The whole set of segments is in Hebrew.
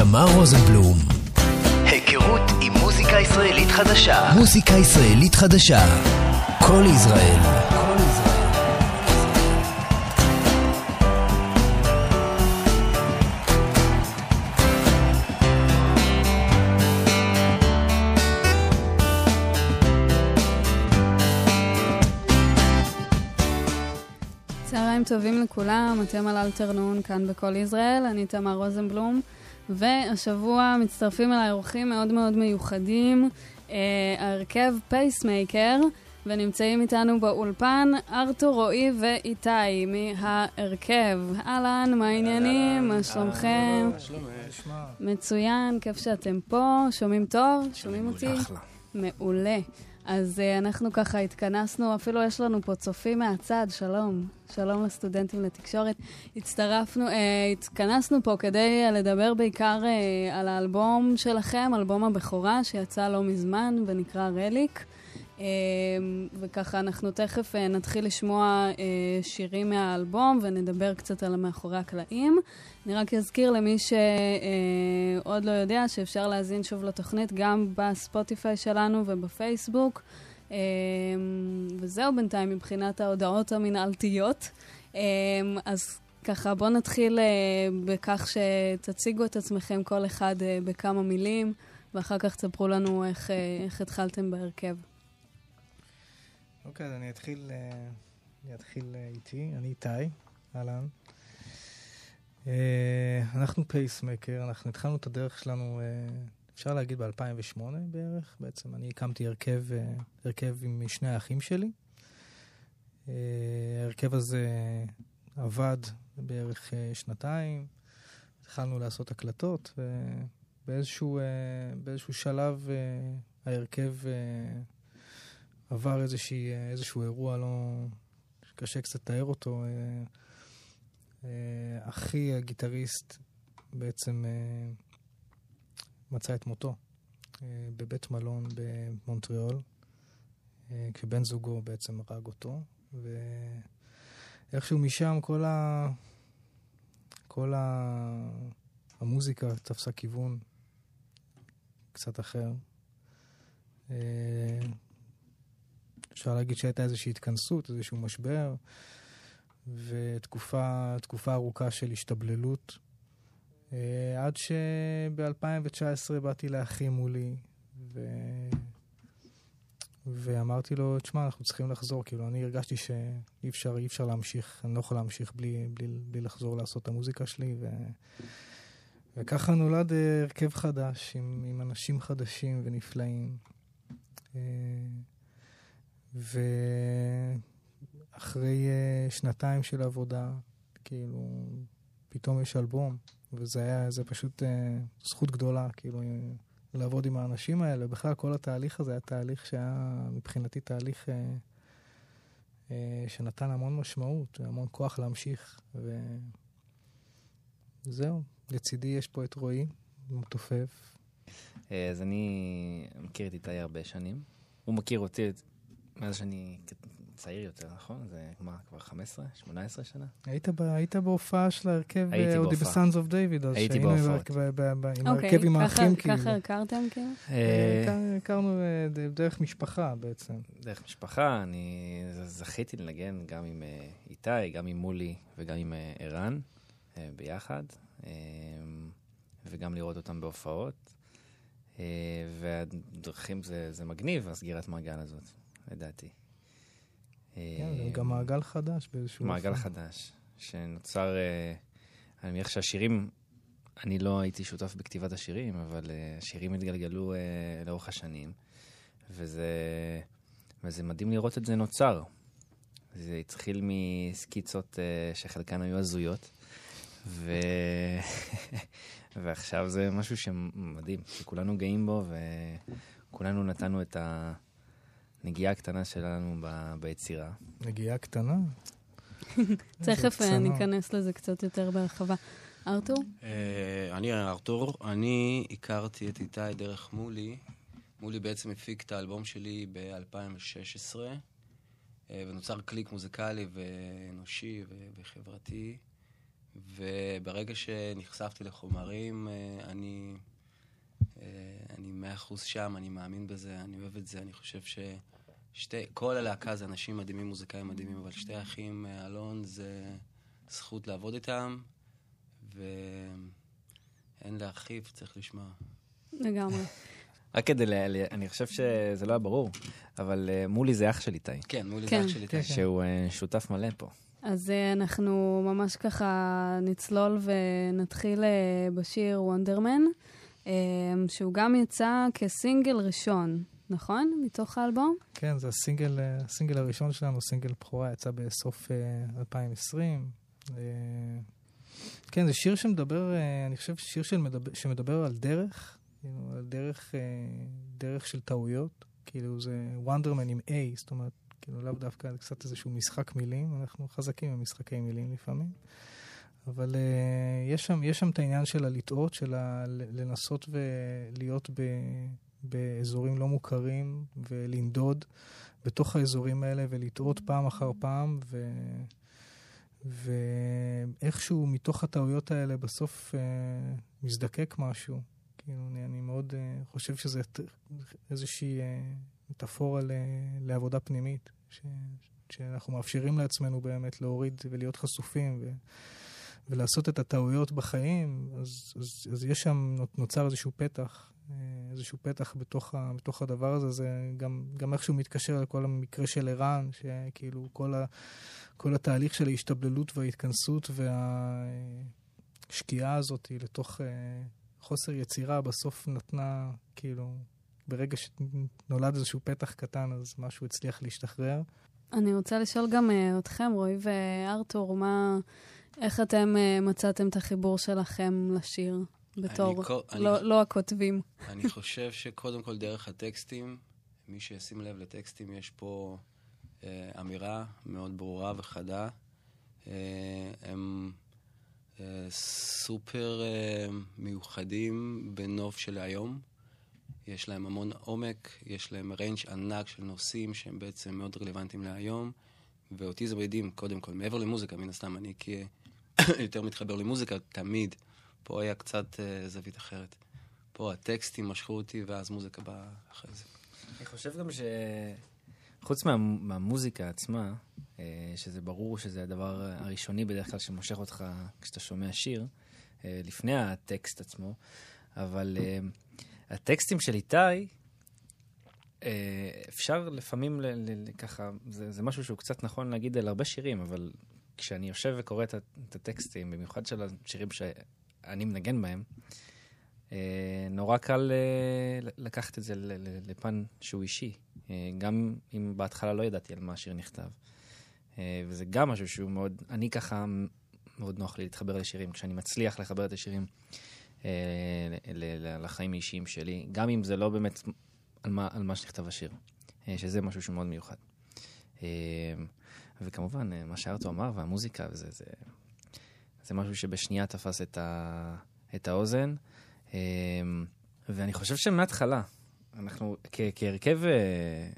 תמר רוזנבלום. היכרות עם מוזיקה ישראלית חדשה. מוזיקה ישראלית חדשה. כל ישראל. כל ישראל. צהריים טובים לכולם, אתם על אלתרנון כאן בכל ישראל, אני תמר רוזנבלום, והשבוע מצטרפים אליי אורחים מאוד מאוד מיוחדים, אה, ההרכב פייסמייקר, ונמצאים איתנו באולפן ארתור רועי ואיתי מההרכב. אהלן, מה העניינים? מה שלומכם? מצוין, כיף שאתם פה, שומעים טוב? שומעים אותי? מעולה. אז אה, אנחנו ככה התכנסנו, אפילו יש לנו פה צופים מהצד, שלום. שלום לסטודנטים לתקשורת. הצטרפנו, uh, התכנסנו פה כדי uh, לדבר בעיקר על האלבום שלכם, אלבום הבכורה שיצא לא מזמן ונקרא רליק. Uh, וככה אנחנו תכף uh, נתחיל לשמוע uh, שירים מהאלבום ונדבר קצת על המאחורי הקלעים. אני רק אזכיר למי שעוד לא יודע שאפשר להאזין שוב לתוכנית גם בספוטיפיי שלנו ובפייסבוק. וזהו בינתיים מבחינת ההודעות המנהלתיות. אז ככה בואו נתחיל בכך שתציגו את עצמכם כל אחד בכמה מילים, ואחר כך תספרו לנו איך, איך התחלתם בהרכב. אוקיי, אז אני אתחיל, אני אתחיל איתי, אני איתי, אהלן. Uh, אנחנו פייסמקר, אנחנו התחלנו את הדרך שלנו, אפשר להגיד ב-2008 בערך, בעצם אני הקמתי הרכב, הרכב עם שני האחים שלי. ההרכב הזה עבד בערך שנתיים, התחלנו לעשות הקלטות, ובאיזשהו uh, שלב ההרכב עבר איזושהי, איזשהו אירוע לא... קשה קצת לתאר אותו. Uh, אחי הגיטריסט בעצם מצא את מותו בבית מלון במונטריאול, כשבן זוגו בעצם הרג אותו, ואיכשהו משם כל, ה... כל ה... המוזיקה תפסה כיוון קצת אחר. אפשר להגיד שהייתה איזושהי התכנסות, איזשהו משבר. ותקופה ארוכה של השתבללות. Uh, עד שב-2019 באתי לאחי מולי, ו... ואמרתי לו, תשמע, אנחנו צריכים לחזור. כאילו, אני הרגשתי שאי אפשר, אי אפשר להמשיך, אני לא יכול להמשיך בלי, בלי, בלי לחזור לעשות את המוזיקה שלי. ו... וככה נולד אה, הרכב חדש, עם, עם אנשים חדשים ונפלאים. Uh, ו... אחרי uh, שנתיים של עבודה, כאילו, פתאום יש אלבום, וזה היה, זה פשוט uh, זכות גדולה, כאילו, לעבוד עם האנשים האלה. בכלל, כל התהליך הזה היה תהליך שהיה מבחינתי תהליך uh, uh, שנתן המון משמעות, המון כוח להמשיך, וזהו. לצידי יש פה את רועי, מתופף. אז אני מכיר את איתי הרבה שנים. הוא מכיר אותי מאז שאני צעיר יותר, נכון? זה מה, כבר 15, 18 שנה? היית, ב, היית בהופעה של ההרכב אודי בסאנס אוף דיוויד, אז הייתי בהופעות. עם ההרכב עם האחים, כאילו. ככה הכרתם, כאילו? אה, הכרנו אה, דרך משפחה בעצם. דרך משפחה, אני זכיתי לנגן גם עם אה, איתי, גם עם מולי וגם עם ערן ביחד, וגם לראות אותם בהופעות. והדרכים זה, זה מגניב, הסגירת מעגל הזאת, לדעתי. כן, זה גם מעגל חדש באיזשהו... מעגל חדש, שנוצר... אה, אני מניח שהשירים, אני לא הייתי שותף בכתיבת השירים, אבל אה, השירים התגלגלו אה, לאורך השנים, וזה, וזה מדהים לראות את זה נוצר. זה התחיל מסקיצות שחלקן היו הזויות, ו... ועכשיו זה משהו שמדהים, שכולנו גאים בו, וכולנו נתנו את ה... נגיעה קטנה שלנו ב, ביצירה. נגיעה קטנה? תכף אה, ניכנס לזה קצת יותר בהרחבה. ארתור? Uh, אני ארתור. אני הכרתי את איתי דרך מולי. מולי בעצם הפיק את האלבום שלי ב-2016, uh, ונוצר קליק מוזיקלי ואנושי וחברתי. וברגע שנחשפתי לחומרים, אה, אני, אה, אני מאה אחוז שם, אני מאמין בזה, אני אוהב את זה, אני חושב ששתי, כל הלהקה זה אנשים מדהימים, מוזיקאים מדהימים, אבל שתי אחים, אה, אלון, זה זכות לעבוד איתם, ואין להרחיב, צריך לשמוע. לגמרי. רק כדי, ל... אני חושב שזה לא היה ברור, אבל אה, מולי זה אח של איתי, כן, מולי כן. זה אח שלי. כן, שהוא אה, שותף מלא פה. אז אה, אנחנו ממש ככה נצלול ונתחיל אה, בשיר וונדרמן, אה, שהוא גם יצא כסינגל ראשון, נכון? מתוך האלבום? כן, זה הסינגל, אה, הסינגל הראשון שלנו, סינגל בכורה, יצא בסוף אה, 2020. אה, כן, זה שיר שמדבר, אה, אני חושב שיר של מדבר, שמדבר על דרך, על דרך, אה, דרך של טעויות. כאילו זה וונדרמן עם A, זאת אומרת, כאילו לאו דווקא, קצת איזשהו משחק מילים, אנחנו חזקים במשחקי מילים לפעמים. אבל uh, יש, שם, יש שם את העניין של הלטעות, של ה- לנסות ולהיות ב, באזורים לא מוכרים ולנדוד בתוך האזורים האלה ולטעות פעם אחר פעם, ו, ואיכשהו מתוך הטעויות האלה בסוף uh, מזדקק משהו. כאילו, אני, אני מאוד uh, חושב שזה איזושהי uh, מטאפורה ל, לעבודה פנימית, ש, שאנחנו מאפשרים לעצמנו באמת להוריד ולהיות חשופים. ו, ולעשות את הטעויות בחיים, אז, אז, אז יש שם, נוצר איזשהו פתח, אה, איזשהו פתח בתוך, ה, בתוך הדבר הזה, זה גם, גם איכשהו מתקשר לכל המקרה של ערן, שכאילו כל, ה, כל התהליך של ההשתבללות וההתכנסות והשקיעה הזאת לתוך אה, חוסר יצירה, בסוף נתנה, כאילו, ברגע שנולד איזשהו פתח קטן, אז משהו הצליח להשתחרר. אני רוצה לשאול גם אה, אתכם, רועי וארתור, מה, איך אתם אה, מצאתם את החיבור שלכם לשיר בתור, כל- אני- לא, לא הכותבים? אני חושב שקודם כל דרך הטקסטים, מי שישים לב לטקסטים, יש פה אה, אמירה מאוד ברורה וחדה. אה, הם אה, סופר אה, מיוחדים בנוף של היום. יש להם המון עומק, יש להם range ענק של נושאים שהם בעצם מאוד רלוונטיים להיום. ואותי זה מדהים, קודם כל, מעבר למוזיקה, מן הסתם, אני יותר מתחבר למוזיקה, תמיד. פה היה קצת אה, זווית אחרת. פה הטקסטים משכו אותי, ואז מוזיקה באה אחרי זה. אני חושב גם שחוץ מה, מהמוזיקה עצמה, אה, שזה ברור שזה הדבר הראשוני בדרך כלל שמושך אותך כשאתה שומע שיר, אה, לפני הטקסט עצמו, אבל הטקסטים של איתי, אפשר לפעמים ככה, זה, זה משהו שהוא קצת נכון להגיד על הרבה שירים, אבל כשאני יושב וקורא את, את הטקסטים, במיוחד של השירים שאני מנגן בהם, אה, נורא קל אה, לקחת את זה ל- ל- לפן שהוא אישי, אה, גם אם בהתחלה לא ידעתי על מה השיר נכתב. אה, וזה גם משהו שהוא מאוד, אני ככה, מאוד נוח לי להתחבר לשירים, כשאני מצליח לחבר את השירים אה, ל- ל- לחיים האישיים שלי, גם אם זה לא באמת על מה, על מה שנכתב השיר, אה, שזה משהו שהוא מאוד מיוחד. וכמובן, אה, מה שארתו אמר, והמוזיקה, וזה, זה, זה משהו שבשנייה תפס את, ה, את האוזן. אה, ואני חושב שמההתחלה, אנחנו כ- כהרכב אה,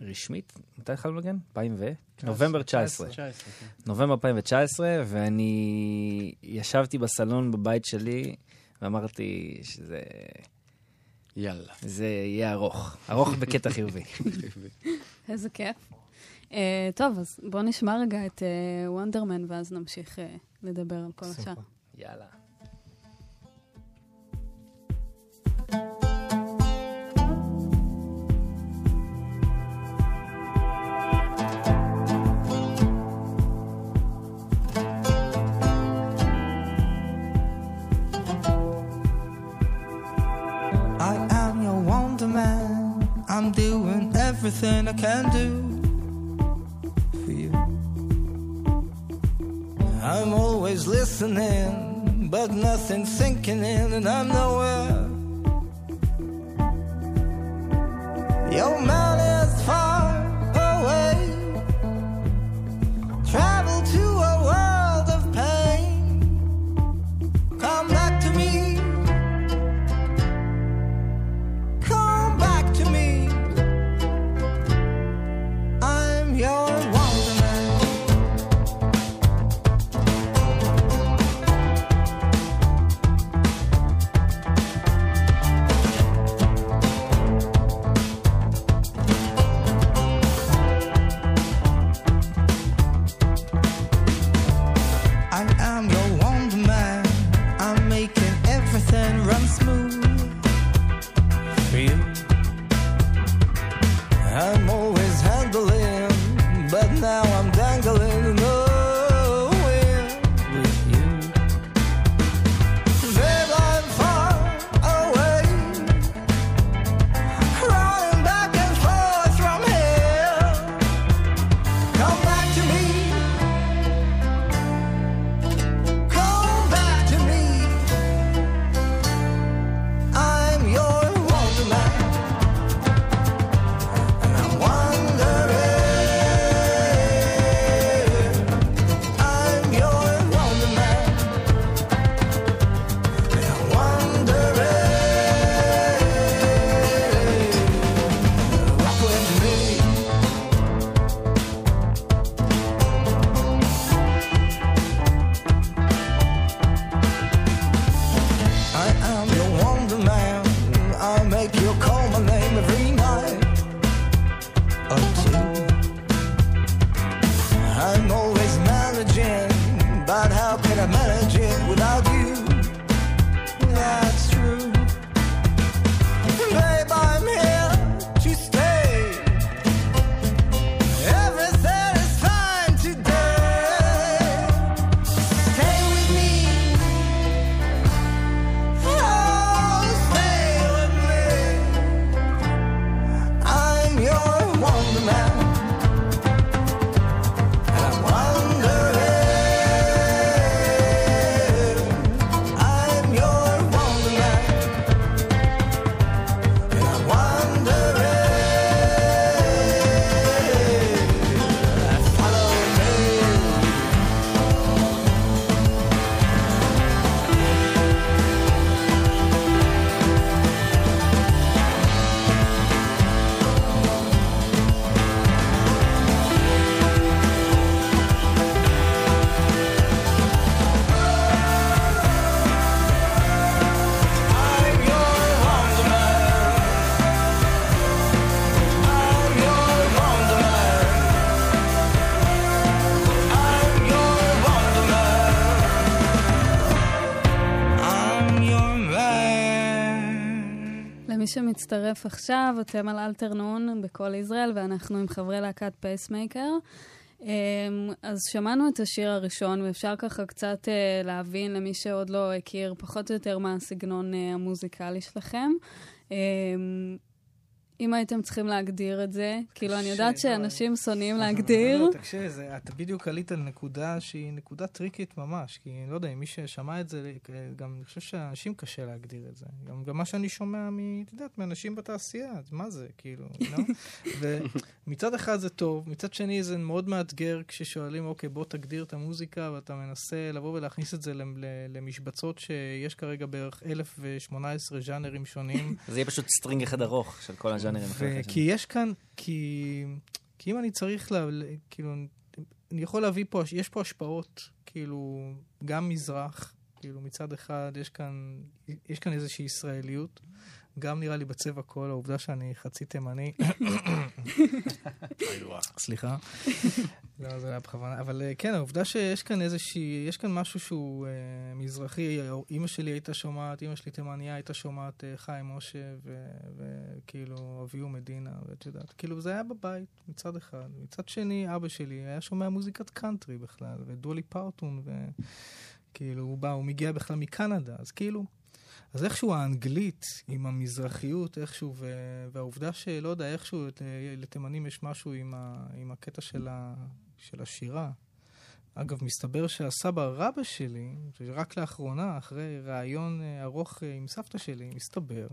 רשמית, מתי התחלנו לנגן? 2000 ו? נובמבר 19. 19, כן. נובמבר 2019, ואני ישבתי בסלון בבית שלי ואמרתי שזה יאללה. זה יהיה ארוך. ארוך בקטע חיובי. איזה כיף. Uh, טוב, אז בואו נשמע רגע את וונדרמן, ואז נמשיך uh, לדבר על כל השאר. יאללה. I am your wonder man. I'm doing everything I can do I'm always listening, but nothing sinking in, and I'm nowhere. Your man is far away. Travel to למי שמצטרף עכשיו, אתם על אלתרנון בכל ישראל, ואנחנו עם חברי להקת פייסמייקר. אמ, אז שמענו את השיר הראשון, ואפשר ככה קצת אה, להבין למי שעוד לא הכיר פחות או יותר מה הסגנון אה, המוזיקלי שלכם. אם הייתם צריכים להגדיר את זה, כאילו, אני יודעת קשה, שאנשים שונאים לא, להגדיר. לא, תקשיבי, אתה בדיוק עלית על נקודה שהיא נקודה טריקית ממש, כי אני לא יודע, מי ששמע את זה, גם אני חושב שאנשים קשה להגדיר את זה. גם, גם מה שאני שומע. את יודעת, מאנשים בתעשייה, אז מה זה, כאילו, you know? ומצד אחד זה טוב, מצד שני זה מאוד מאתגר כששואלים, אוקיי, בוא תגדיר את המוזיקה, ואתה מנסה לבוא ולהכניס את זה למשבצות שיש כרגע בערך 1,018 ז'אנרים שונים. זה יהיה פשוט string אחד ארוך של כל הז'אנרים. אחד אחרי כי. יש כאן, כי, כי אם אני צריך, לה, כאילו, אני יכול להביא פה, יש פה השפעות, כאילו, גם מזרח, כאילו, מצד אחד יש כאן, יש כאן איזושהי ישראליות, גם נראה לי בצבע קול, העובדה שאני חצי תימני. סליחה. לא, זה היה בכוונה. אבל אה, כן, העובדה שיש כאן איזושהי, יש כאן משהו שהוא אה, מזרחי. אימא שלי הייתה שומעת, אימא שלי תימניה הייתה שומעת אה, חיים משה, וכאילו אביהו מדינה, ואת יודעת, כאילו זה היה בבית מצד אחד. מצד שני, אבא שלי היה שומע מוזיקת קאנטרי בכלל, ודולי פארטון, וכאילו הוא בא, הוא מגיע בכלל מקנדה, אז כאילו... אז איכשהו האנגלית עם המזרחיות, איכשהו, ו... והעובדה שלא יודע, איכשהו לת... לתימנים יש משהו עם, ה... עם הקטע של, ה... של השירה. אגב, מסתבר שהסבא רבא שלי, רק לאחרונה, אחרי ראיון אה, ארוך אה, עם סבתא שלי, מסתבר,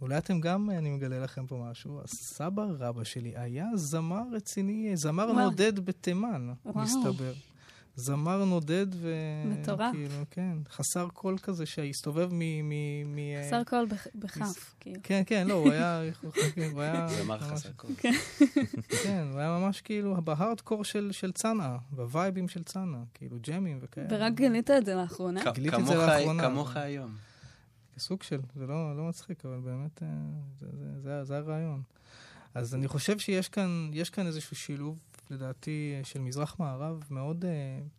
אולי אתם גם, אה, אני מגלה לכם פה משהו, הסבא רבא שלי היה זמר רציני, זמר וואו. נודד בתימן, וואו. מסתבר. זמר נודד ו... מטורף. כאילו, כן, חסר כל כזה שהסתובב מ... מ, מ חסר קול בכ- בכף, כאילו. כן, כן, לא, הוא היה... הוא היה... זמר ממש- חסר כל. כן, הוא היה ממש כאילו בהארדקור של, של צנעה, בווייבים של צנעה, כאילו ג'מים וכאלה. ורק גילית את זה לאחרונה. גיליתי את זה לאחרונה. כמוך היום. סוג של, זה לא, לא מצחיק, אבל באמת, אה, זה, זה, זה, זה הרעיון. אז אני חושב שיש כאן, יש כאן איזשהו שילוב, לדעתי, של מזרח-מערב, מאוד, אה,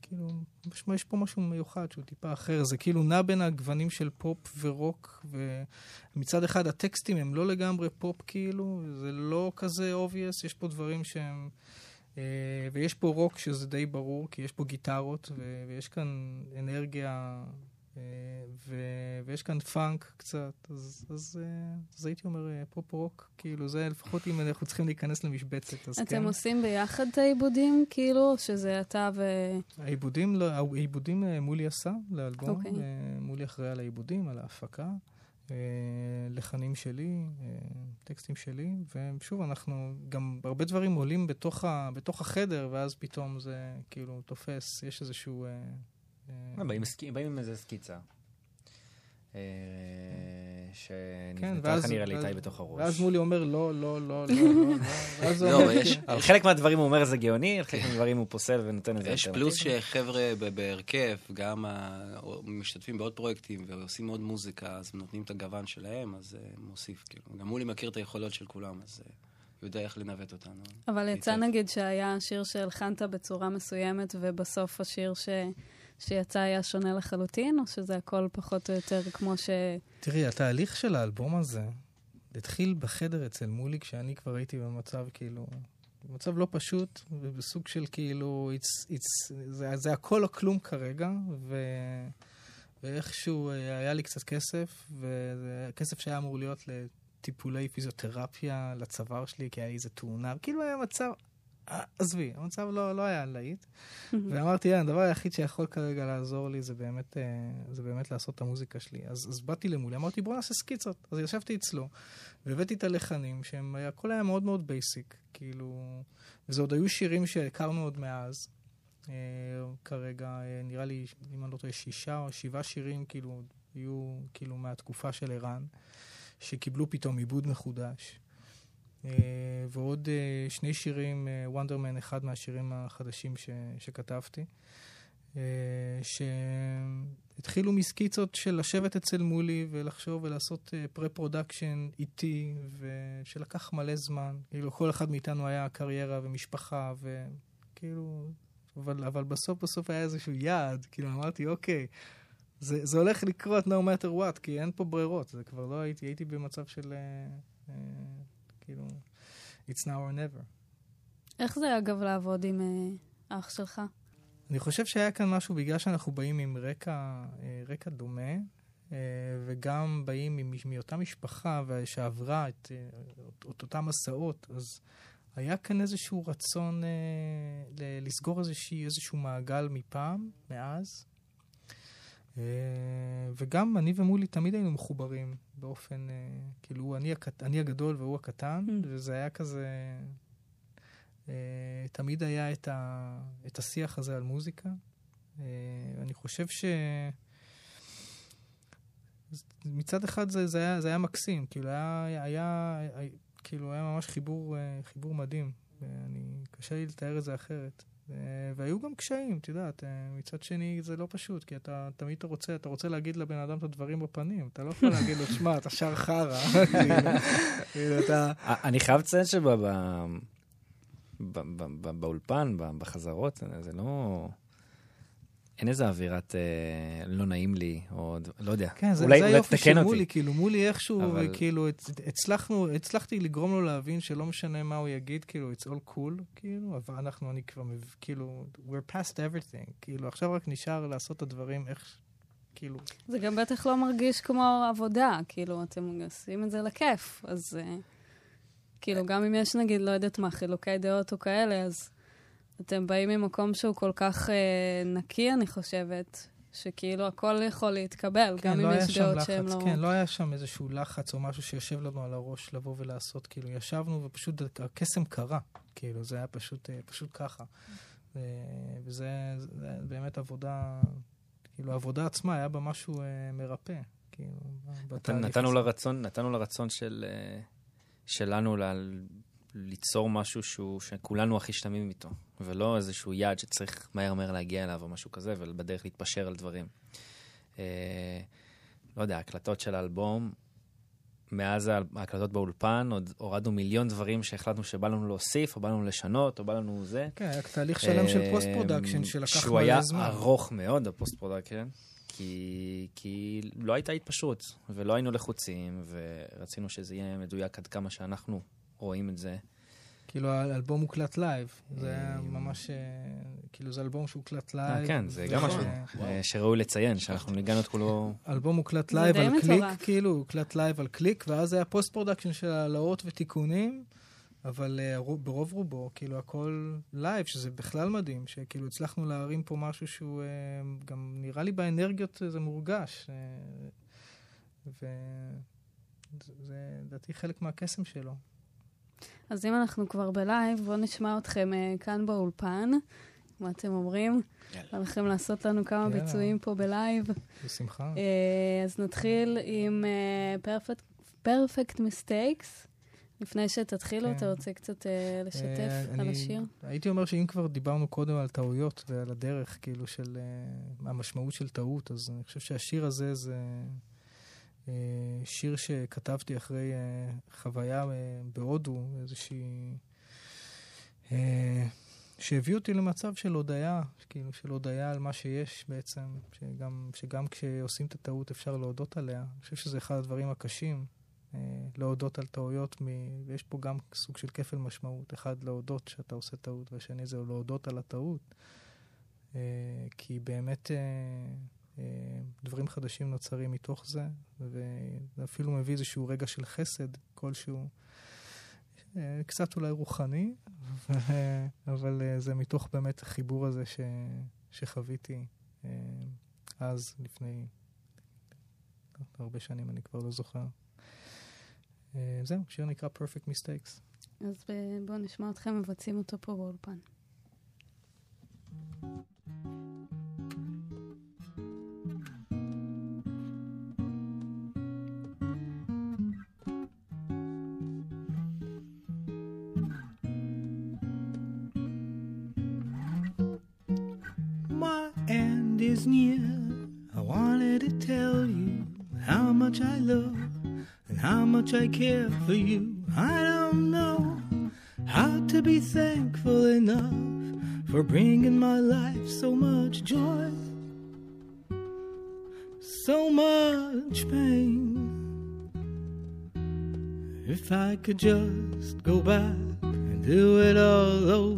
כאילו, יש, יש פה משהו מיוחד שהוא טיפה אחר. זה כאילו נע בין הגוונים של פופ ורוק, ומצד אחד הטקסטים הם לא לגמרי פופ, כאילו, זה לא כזה obvious, יש פה דברים שהם... אה, ויש פה רוק שזה די ברור, כי יש פה גיטרות, ויש כאן אנרגיה אה, ו- ויש כאן פאנק קצת, אז, אז, אה, אז הייתי אומר אה, פופ רוק, כאילו זה לפחות אם אנחנו צריכים להיכנס למשבצת, אז אתם כן. עושים ביחד את העיבודים, כאילו, שזה אתה ו... העיבודים, לא, העיבודים אה, מולי עשה לאלבום, אוקיי. אה, מולי אחראי על העיבודים, על ההפקה, לחנים שלי, טקסטים שלי, ושוב, אנחנו, גם הרבה דברים עולים בתוך, ה, בתוך החדר, ואז פתאום זה כאילו תופס, יש איזשהו... אה, אה, באים עם איזה סקיצה. אה, כן, שנבנתה כנראה לאיתי בתוך הראש. ואז מולי אומר, לא, לא, לא, לא, לא, לא, לא, אבל יש- כן. על חלק מהדברים הוא אומר זה גאוני, על חלק מהדברים הוא פוסל ונותן איזה יש פלוס שחבר'ה בהרכב, גם משתתפים בעוד פרויקטים ועושים עוד מוזיקה, אז הם נותנים את הגוון שלהם, אז זה מוסיף, כאילו. גם מולי מכיר את היכולות של כולם, אז הוא יודע איך לנווט אותנו. אבל יצא. נגיד שהיה שיר שהלחנת בצורה מסוימת, ובסוף השיר ש... שיצא היה שונה לחלוטין, או שזה הכל פחות או יותר כמו ש... תראי, התהליך של האלבום הזה התחיל בחדר אצל מולי, כשאני כבר הייתי במצב כאילו... במצב לא פשוט, ובסוג של כאילו, it's, it's, זה, זה הכל או כלום כרגע, ו, ואיכשהו אה, היה לי קצת כסף, וזה כסף שהיה אמור להיות לטיפולי פיזיותרפיה לצוואר שלי, כי היה לי איזה תאונה, כאילו היה מצב, עזבי, המצב לא, לא היה להיט. ואמרתי, "יאללה, הדבר היחיד שיכול כרגע לעזור לי זה באמת, אה, זה באמת לעשות את המוזיקה שלי. אז, אז באתי למולי, אמרתי, בוא נעשה סקיצות. אז ישבתי אצלו, והבאתי את הלחנים, שהם, הכל היה מאוד מאוד basic, כאילו... וזה עוד היו שירים שהכרנו עוד מאז. אה, כרגע, אה, נראה לי, אם אני לא טועה, שישה או שבעה שירים, כאילו, היו כאילו מהתקופה של ערן, שקיבלו פתאום עיבוד מחודש. אה, ועוד אה, שני שירים, Wonderman, אחד מהשירים החדשים ש, שכתבתי, אה, שהתחילו מסקיצות של לשבת אצל מולי ולחשוב ולעשות pre-production איטי, ושלקח מלא זמן. כאילו, כל אחד מאיתנו היה קריירה ומשפחה, וכאילו... אבל, אבל בסוף בסוף היה איזשהו יעד, כאילו אמרתי, אוקיי, זה, זה הולך לקרות no matter what, כי אין פה ברירות, זה כבר לא הייתי, הייתי במצב של, אה, אה, כאילו, it's now or never. איך זה, אגב, לעבוד עם אה, אח שלך? אני חושב שהיה כאן משהו, בגלל שאנחנו באים עם רקע, אה, רקע דומה, אה, וגם באים מ- מאותה משפחה שעברה את, אה, את אותם מסעות, אז היה כאן איזשהו רצון אה, לסגור איזושהי, איזשהו מעגל מפעם, מאז. אה, וגם אני ומולי תמיד היינו מחוברים באופן, אה, כאילו, אני, הקט, אני הגדול והוא הקטן, Mm. וזה היה כזה... אה, תמיד היה את, ה, את השיח הזה על מוזיקה. אני חושב ש... מצד אחד זה, זה, היה, זה היה מקסים, כאילו היה, היה, היה, כאילו היה ממש חיבור, חיבור מדהים, ואני, קשה לי לתאר את זה אחרת. אה, והיו גם קשיים, את יודעת, אה, מצד שני זה לא פשוט, כי אתה תמיד אתה רוצה, אתה רוצה להגיד לבן אדם את הדברים בפנים, אתה לא יכול להגיד לו, שמע, אתה שר חרא, כאילו, אתה... אני חייב לציין שבאולפן, בחזרות, זה לא... אין איזה אווירת אה, לא נעים לי, או לא יודע. כן, זה, אולי, זה אולי היופי של. מולי, כאילו מולי איכשהו, אבל- אבל... כאילו, הצ, הצלחנו, הצלחתי לגרום לו להבין שלא משנה מה הוא יגיד, כאילו, it's all cool, כאילו, אבל אנחנו, אני כבר, כאילו, we're past everything, כאילו, עכשיו רק נשאר לעשות את הדברים איך, כאילו, זה גם בטח לא מרגיש כמו עבודה, כאילו, אתם עושים את זה לכיף, אז אה, כאילו, גם אם יש, נגיד, לא יודעת מה, חילוקי דעות או כאלה, אז אתם באים ממקום שהוא כל כך אה, נקי, אני חושבת, שכאילו הכל יכול להתקבל, גם לא אם יש דעות לחץ, שהן לא... כן, לא היה שם איזשהו לחץ או משהו שיושב לנו על הראש לבוא ולעשות, כאילו, ישבנו ופשוט הקסם קרה, כאילו, זה היה פשוט, אה, פשוט ככה. ו- וזה זה באמת עבודה, כאילו, העבודה עצמה היה בה משהו אה, מרפא, כאילו, בתהליך נתנו הזה. לרצון, נתנו לרצון של, אה, שלנו ל- ליצור משהו שהוא, שכולנו הכי שלמים איתו, ולא איזשהו יעד שצריך מהר מהר להגיע אליו או משהו כזה, ובדרך להתפשר על דברים. אה, לא יודע, הקלטות של האלבום מאז ההקלטות באולפן, עוד הורדנו מיליון דברים שהחלטנו שבא לנו להוסיף, או בא לנו לשנות, או בא לנו זה. כן, היה תהליך שלם של אה, post production שלקח שהוא היה מלא זמן. ארוך מאוד, ה post production, כי, כי לא הייתה התפשרות, ולא היינו לחוצים, ורצינו שזה יהיה מדויק עד כמה שאנחנו רואים את זה. כאילו האלבום הוקלט live. זה היה אה, ממש, אה, כאילו זה אלבום שהוקלט אה, live. כן, זה גם משהו שראוי לציין, שאנחנו ניגענו את כולו... אלבום הוקלט live על קליק. כאילו, הוקלט live על קליק, ואז היה post production של העלאות ותיקונים, אבל רוב- ברוב רובו, כאילו הכל live, שזה בכלל מדהים, שכאילו הצלחנו להרים פה משהו שהוא גם נראה לי באנרגיות זה מורגש. וזה לדעתי חלק מהקסם שלו. אז אם אנחנו כבר ב live, בואו נשמע אתכם אה, כאן באולפן. מה אתם אומרים? יאללה. בא לכם לעשות לנו כמה יאללה. ביצועים פה ב live. בשמחה. אה, אז נתחיל עם אה, Perfect- Perfect Mistakes. לפני שתתחילו, כן. אתה רוצה קצת אה, לשתף אה, על אני- השיר? הייתי אומר שאם כבר דיברנו קודם על טעויות ועל הדרך, כאילו, של uh, המשמעות של טעות, אז אני חושב שהשיר הזה זה uh, שיר שכתבתי אחרי uh, חוויה uh, בהודו, איזושהי... שהביא אותי למצב של הודיה, כאילו, של הודיה על מה שיש בעצם, שגם, שגם כשעושים את הטעות אפשר להודות עליה. אני חושב שזה אחד הדברים הקשים. אה, להודות על טעויות, מ... ויש פה גם סוג של כפל משמעות. אחד, להודות שאתה עושה טעות, והשני זה להודות על הטעות. אה, כי באמת אה, אה, דברים חדשים נוצרים מתוך זה, וזה אפילו מביא איזשהו רגע של חסד כלשהו, אה, קצת אולי רוחני, אבל- אה, זה מתוך באמת החיבור הזה ש... שחוויתי אה, אז, לפני הרבה שנים, אני כבר לא זוכר. אה, זהו, שיר נקרא Perfect Mistakes. אז אה, בואו נשמע אתכם מבצעים אותו פה באולפן. My is near. I wanted to tell you how much I love and how much I care for you. I don't know how to be thankful enough for bringing my life so much joy, so much pain. If I could just go back and do it all over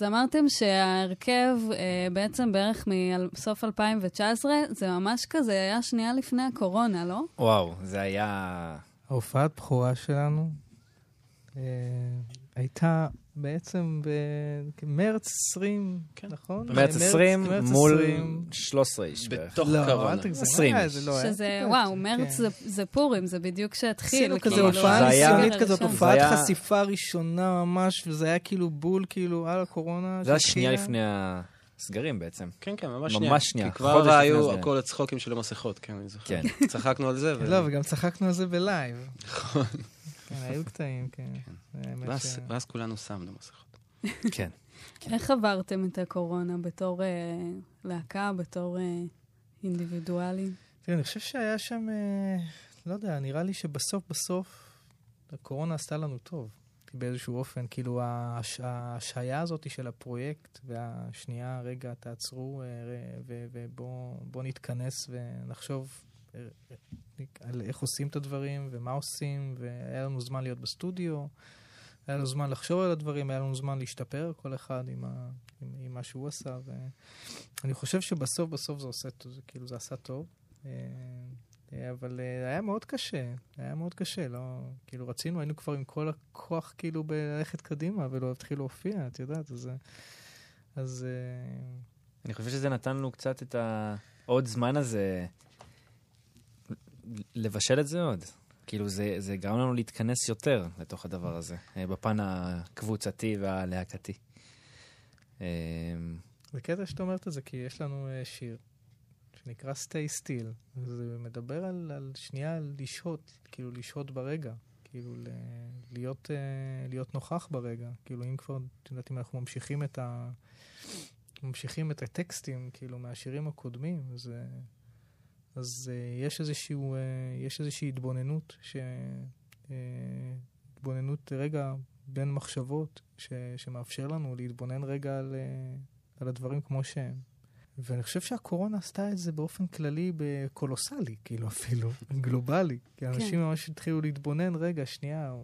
אז אמרתם שההרכב אה, בעצם בערך מסוף 2019, זה ממש כזה היה שנייה לפני הקורונה, לא? וואו, זה היה... ההופעת בכורה שלנו אה, הייתה בעצם במרץ 20, כן. נכון? מרץ 20 מרץ מול 20. 13 איש בערך. בתוך לא, קורונה. אל תגזים. 20 אה, לא היה שזה, וואו, כן. מרץ זה- זה פורים, זה בדיוק שהתחיל. עשינו כזה הופעה ניסיונית. כזאת, זה הופעת היה- חשיפה ראשונה ממש, וזה היה כאילו בול, כאילו, על הקורונה. זה היה. שנייה לפני הסגרים בעצם. כן, כן, ממש ממש שנייה. שנייה, כי כבר היו. הכל הצחוקים של המסכות, כן, אני זוכר. כן. צחקנו על זה. ו- לא, וגם צחקנו על זה בלייב. נכון. כן, היו קטעים, כן. האמת ואז- כולנו שמנו מסכות. כן. איך עברתם את הקורונה בתור אה, להקה, בתור אה, אינדיבידואלים? תראה, אני חושב שהיה שם, אה, לא יודע, נראה לי שבסוף בסוף הקורונה עשתה לנו טוב. באיזשהו אופן, כאילו ההש- ההשהיה הזאת של הפרויקט, והשנייה, רגע, תעצרו, ובואו בוא נתכנס ונחשוב על איך עושים את הדברים ומה עושים, והיה לנו זמן להיות בסטודיו, היה לנו זמן לחשוב על הדברים, היה לנו זמן להשתפר, כל אחד עם, ה, עם, עם מה שהוא עשה, ואני חושב שבסוף בסוף זה עושה, זה, כאילו זה עשה טוב. אה, אבל אה, היה מאוד קשה, היה מאוד קשה, לא... כאילו רצינו, היינו כבר עם כל הכוח כאילו בללכת קדימה ולא להתחיל להופיע, את יודעת, אז... אז... אה, אני חושב שזה נתן לנו קצת את העוד זמן הזה, לבשל את זה עוד. כאילו, זה, זה גרם לנו להתכנס יותר לתוך הדבר הזה, אה, בפן הקבוצתי והלהקתי. זה קטע שאתה אומרת את זה, כי יש לנו אה, שיר שנקרא Stay Still, זה מדבר על, על שנייה לשהות, כאילו לשהות ברגע, כאילו ל, להיות, אה, להיות נוכח ברגע, כאילו אם כבר, את יודעת, אם אנחנו ממשיכים את ה... ממשיכים את הטקסטים, כאילו, מהשירים הקודמים, אז, אה, אז אה, יש איזשהו, אה, יש איזושהי התבוננות, ש... אה, התבוננות רגע בין מחשבות, ש... שמאפשר לנו להתבונן רגע על, אה, על הדברים כמו שהם. ואני חושב שהקורונה עשתה את זה באופן כללי בקולוסלי, כאילו אפילו, גלובלי. כי אנשים כן. ממש התחילו להתבונן, רגע, שנייה,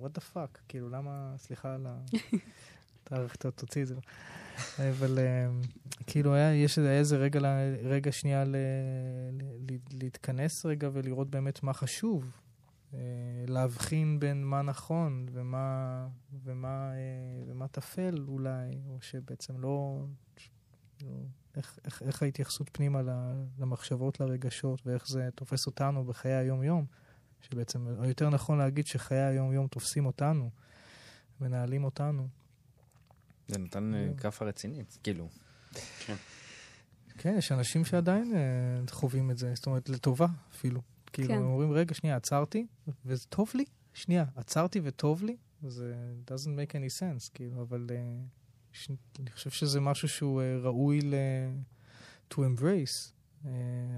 what the fuck, כאילו למה, סליחה על ה... אתה ת- תוציא את זה. אבל אה, כאילו היה, יש איזה רגע, רגע שנייה ל, ל, ל, להתכנס רגע ולראות באמת מה חשוב. אה, להבחין בין מה נכון ומה, ומה, אה, ומה טפל אולי, או שבעצם לא... לא איך, איך, איך ההתייחסות פנימה למחשבות, לרגשות, ואיך זה תופס אותנו בחיי היום-יום. שבעצם, או יותר נכון להגיד שחיי היום-יום תופסים אותנו, מנהלים אותנו. זה נתן אה, כן. כאפה רצינית, כאילו. כן, יש אנשים שעדיין אה, חווים את זה, זאת אומרת, לטובה אפילו. כאילו, כן. הם אומרים, רגע, שנייה, עצרתי, וזה טוב לי? שנייה, עצרתי וטוב לי? זה doesn't make any sense, כאילו, אבל אה, ש... אני חושב שזה משהו שהוא ראוי ל... to embrace. אה,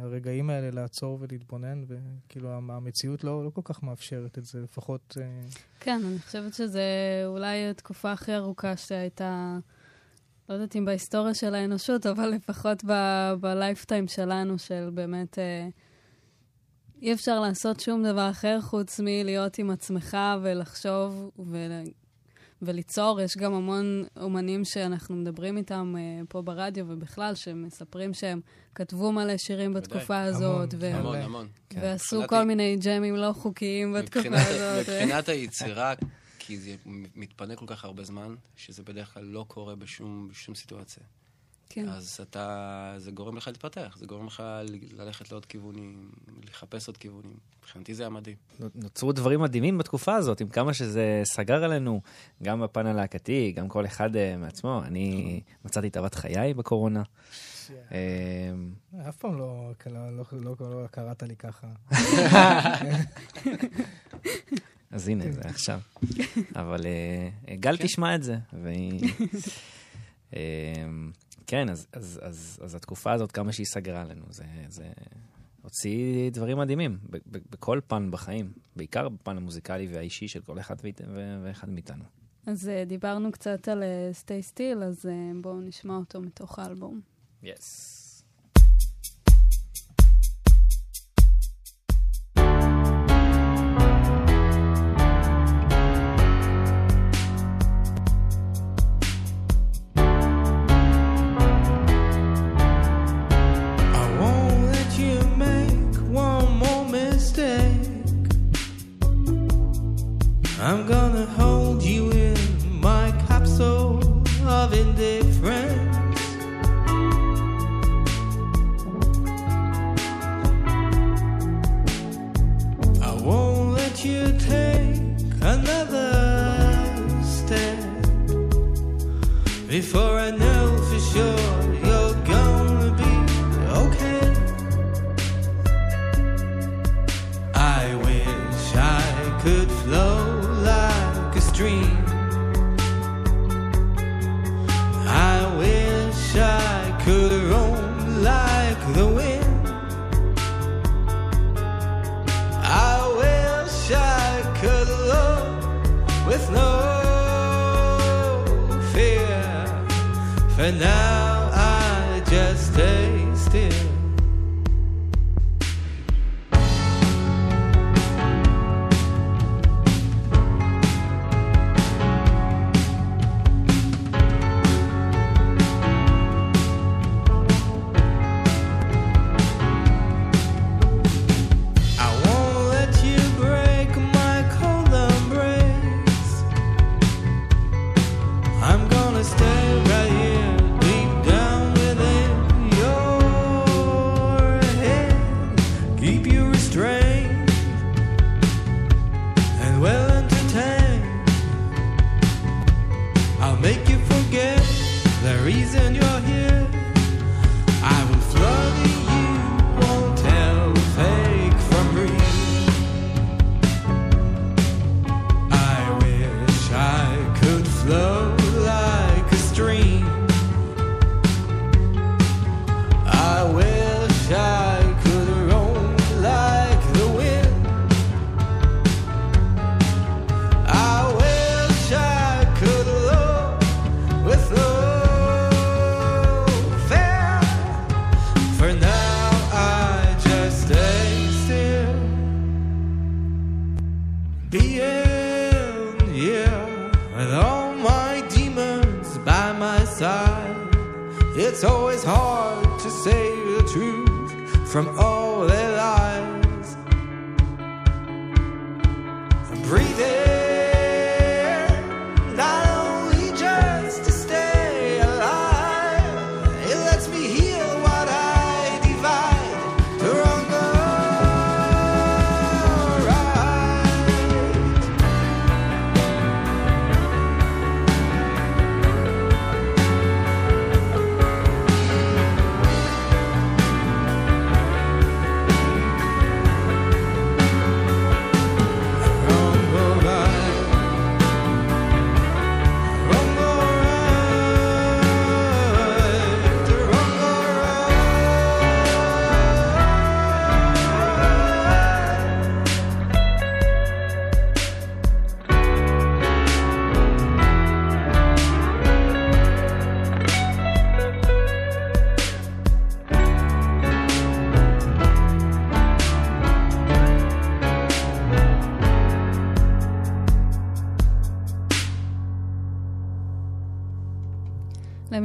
הרגעים האלה לעצור ולהתבונן, וכאילו, המ- המציאות לא, לא כל כך מאפשרת את זה, לפחות... אה, כן, אני חושבת שזה אולי התקופה הכי ארוכה שהייתה, לא יודעת אם בהיסטוריה של האנושות, אבל לפחות בלייפטיים שלנו, של באמת... אה, אי אפשר לעשות שום דבר אחר חוץ מלהיות עם עצמך ולחשוב ול... וליצור. יש גם המון אומנים שאנחנו מדברים איתם אה, פה ברדיו ובכלל, שמספרים שהם כתבו מלא שירים. בתקופה הזאת, המון, ו... המון. המון, המון. כן. ועשו כל ה- מיני ג'מים לא חוקיים בתקופה מבחינת- הזאת. מבחינת היצירה, כי זה מתפנה כל כך הרבה זמן, שזה בדרך כלל לא קורה בשום בשום סיטואציה. כן. אז אתה, זה גורם לך להתפתח, זה גורם לך ללכת לעוד כיוונים, לחפש עוד כיוונים. מבחינתי זה היה מדהים. נוצרו דברים מדהימים בתקופה הזאת, עם כמה שזה סגר עלינו, גם בפן הלהקתי, גם כל אחד אה, מעצמו. אני מצאתי את אהבת חיי בקורונה. אה, אף פעם לא, לא, לא, לא, קראת לי ככה. אז הנה, זה עכשיו. אבל אה, גל תשמע את זה, והיא... אה, כן, אז, אז, אז, אז התקופה הזאת, כמה שהיא סגרה עלינו, זה, זה הוציא דברים מדהימים, ב, ב, בכל פן בחיים, בעיקר בפן המוזיקלי והאישי של כל אחד ואחד מאיתנו. אז uh, דיברנו קצת על uh, Stay Still, אז uh, בואו נשמע אותו מתוך האלבום. יס. I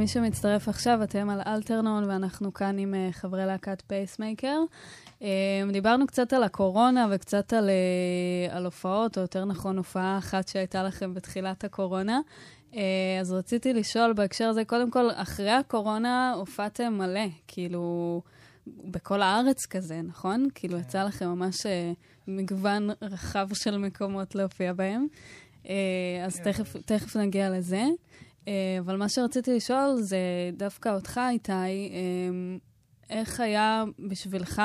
למי שמצטרף עכשיו, אתם על אלתרנון, ואנחנו כאן עם אה, חברי להקת Pacemaker. אמ, דיברנו קצת על הקורונה וקצת על, אה, על הופעות, או יותר נכון, הופעה אחת שהייתה לכם בתחילת הקורונה. אז רציתי לשאול בהקשר הזה, קודם כל, אחרי הקורונה הופעתם מלא, כאילו, בכל הארץ כזה, נכון? כאילו, יצא לכם ממש מגוון רחב של מקומות להופיע בהם. אז תכף, תכף נגיע לזה. אה, אבל מה שרציתי לשאול זה דווקא אותך, איתי, אה, איך היה בשבילך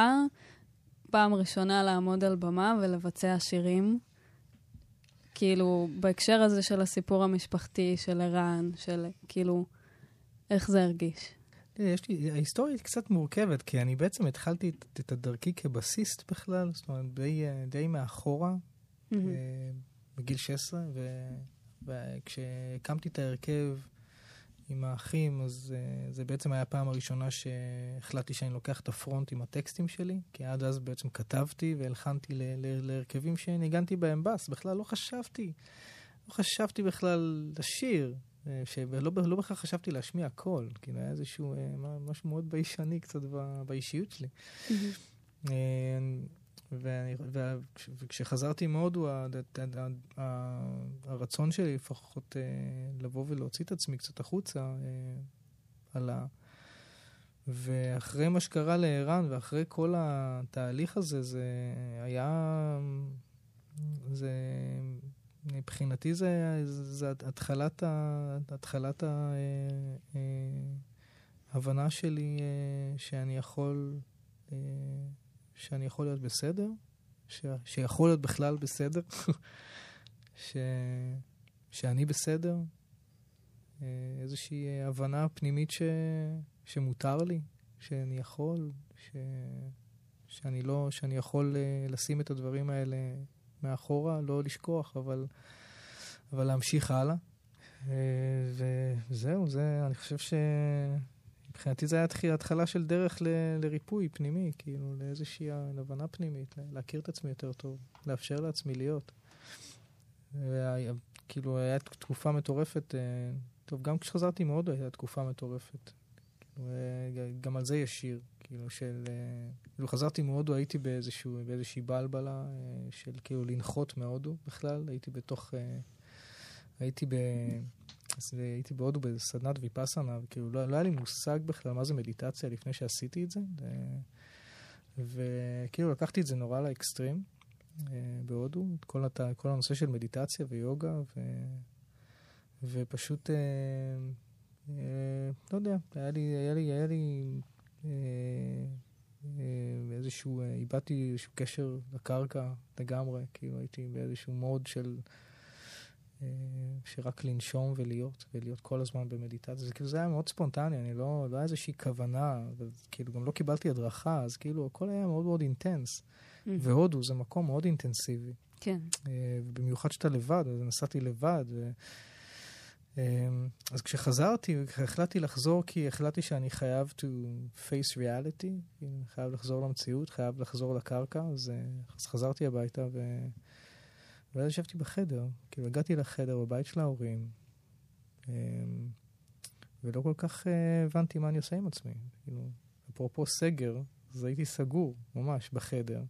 פעם ראשונה לעמוד על במה ולבצע שירים? כאילו, בהקשר הזה של הסיפור המשפחתי, של ערן, של כאילו, איך זה הרגיש? תראי, יש לי, ההיסטוריה היא קצת מורכבת, כי אני בעצם התחלתי את, את הדרכי כבסיסט בכלל, זאת אומרת, די, אה, די מאחורה. אה, בגיל 16, וכשהקמתי את ההרכב עם האחים, אז uh, זה בעצם היה הפעם הראשונה שהחלטתי שאני לוקח את הפרונט עם הטקסטים שלי, כי עד אז בעצם כתבתי והלחנתי להרכבים שניגנתי בהם בס, בכלל לא חשבתי, לא חשבתי בכלל לשיר. אה, שלא לא בכלל חשבתי להשמיע קול, כאילו היה איזשהו אה, משהו מאוד ביישני קצת באישיות שלי. אה, וכשחזרתי מהודו, הרצון שלי לפחות לבוא ולהוציא את עצמי קצת החוצה עלה. ואחרי מה שקרה לערן, ואחרי כל התהליך הזה, זה היה... זה מבחינתי זה, זה התחלת, ה, התחלת ההבנה אה, שלי אה, שאני יכול, אה, שאני יכול להיות בסדר, ש, שיכול להיות בכלל בסדר, ש, שאני בסדר, איזושהי הבנה פנימית ש, שמותר לי, שאני יכול, ש, שאני לא, שאני יכול לשים את הדברים האלה מאחורה, לא לשכוח, אבל, אבל להמשיך הלאה. אה, וזהו, זה, אני חושב שמבחינתי זה היה התחלה של דרך ל, לריפוי פנימי, כאילו, לאיזושהי הבנה פנימית, להכיר את עצמי יותר טוב, לאפשר לעצמי להיות. והיה, כאילו, הייתה תקופה מטורפת, אה, טוב, גם כשחזרתי מהודו הייתה תקופה מטורפת. כאילו, אה, גם על זה יש שיר. כאילו של... אה, כאילו חזרתי מהודו, הייתי באיזשהו, באיזושהי בלבלה של כאילו לנחות מהודו בכלל, הייתי בתוך... הייתי ב... הייתי בהודו בסדנת ויפאסנה, וכאילו לא, לא היה לי מושג בכלל מה זה מדיטציה לפני שעשיתי את זה. וכאילו לקחתי את זה נורא לאקסטרים בהודו, את כל, הת... כל הנושא של מדיטציה ויוגה, ו... ופשוט, לא יודע, היה לי, היה לי, היה לי אה, אה, איזשהו, אה, איבדתי איזשהו קשר לקרקע לגמרי, כאילו הייתי באיזשהו מוד של... שרק לנשום ולהיות, ולהיות כל הזמן במדיטציה. זה כאילו זה היה מאוד ספונטני, אני לא, לא היה איזושהי כוונה, וכאילו גם לא קיבלתי הדרכה, אז כאילו הכל היה מאוד מאוד אינטנס. Mm-hmm. והודו זה מקום מאוד אינטנסיבי. כן. במיוחד שאתה לבד, אז נסעתי לבד, ו... אמ, אז כשחזרתי, החלטתי לחזור כי החלטתי שאני חייב to face reality, כאילו, חייב לחזור למציאות, חייב לחזור לקרקע, אז, אה, אז חזרתי הביתה ו... ואז ישבתי בחדר, כאילו הגעתי לחדר בבית של ההורים, אמ, ולא כל כך אה, הבנתי מה אני עושה עם עצמי. כאילו, אפרופו סגר, אז הייתי סגור, ממש, בחדר.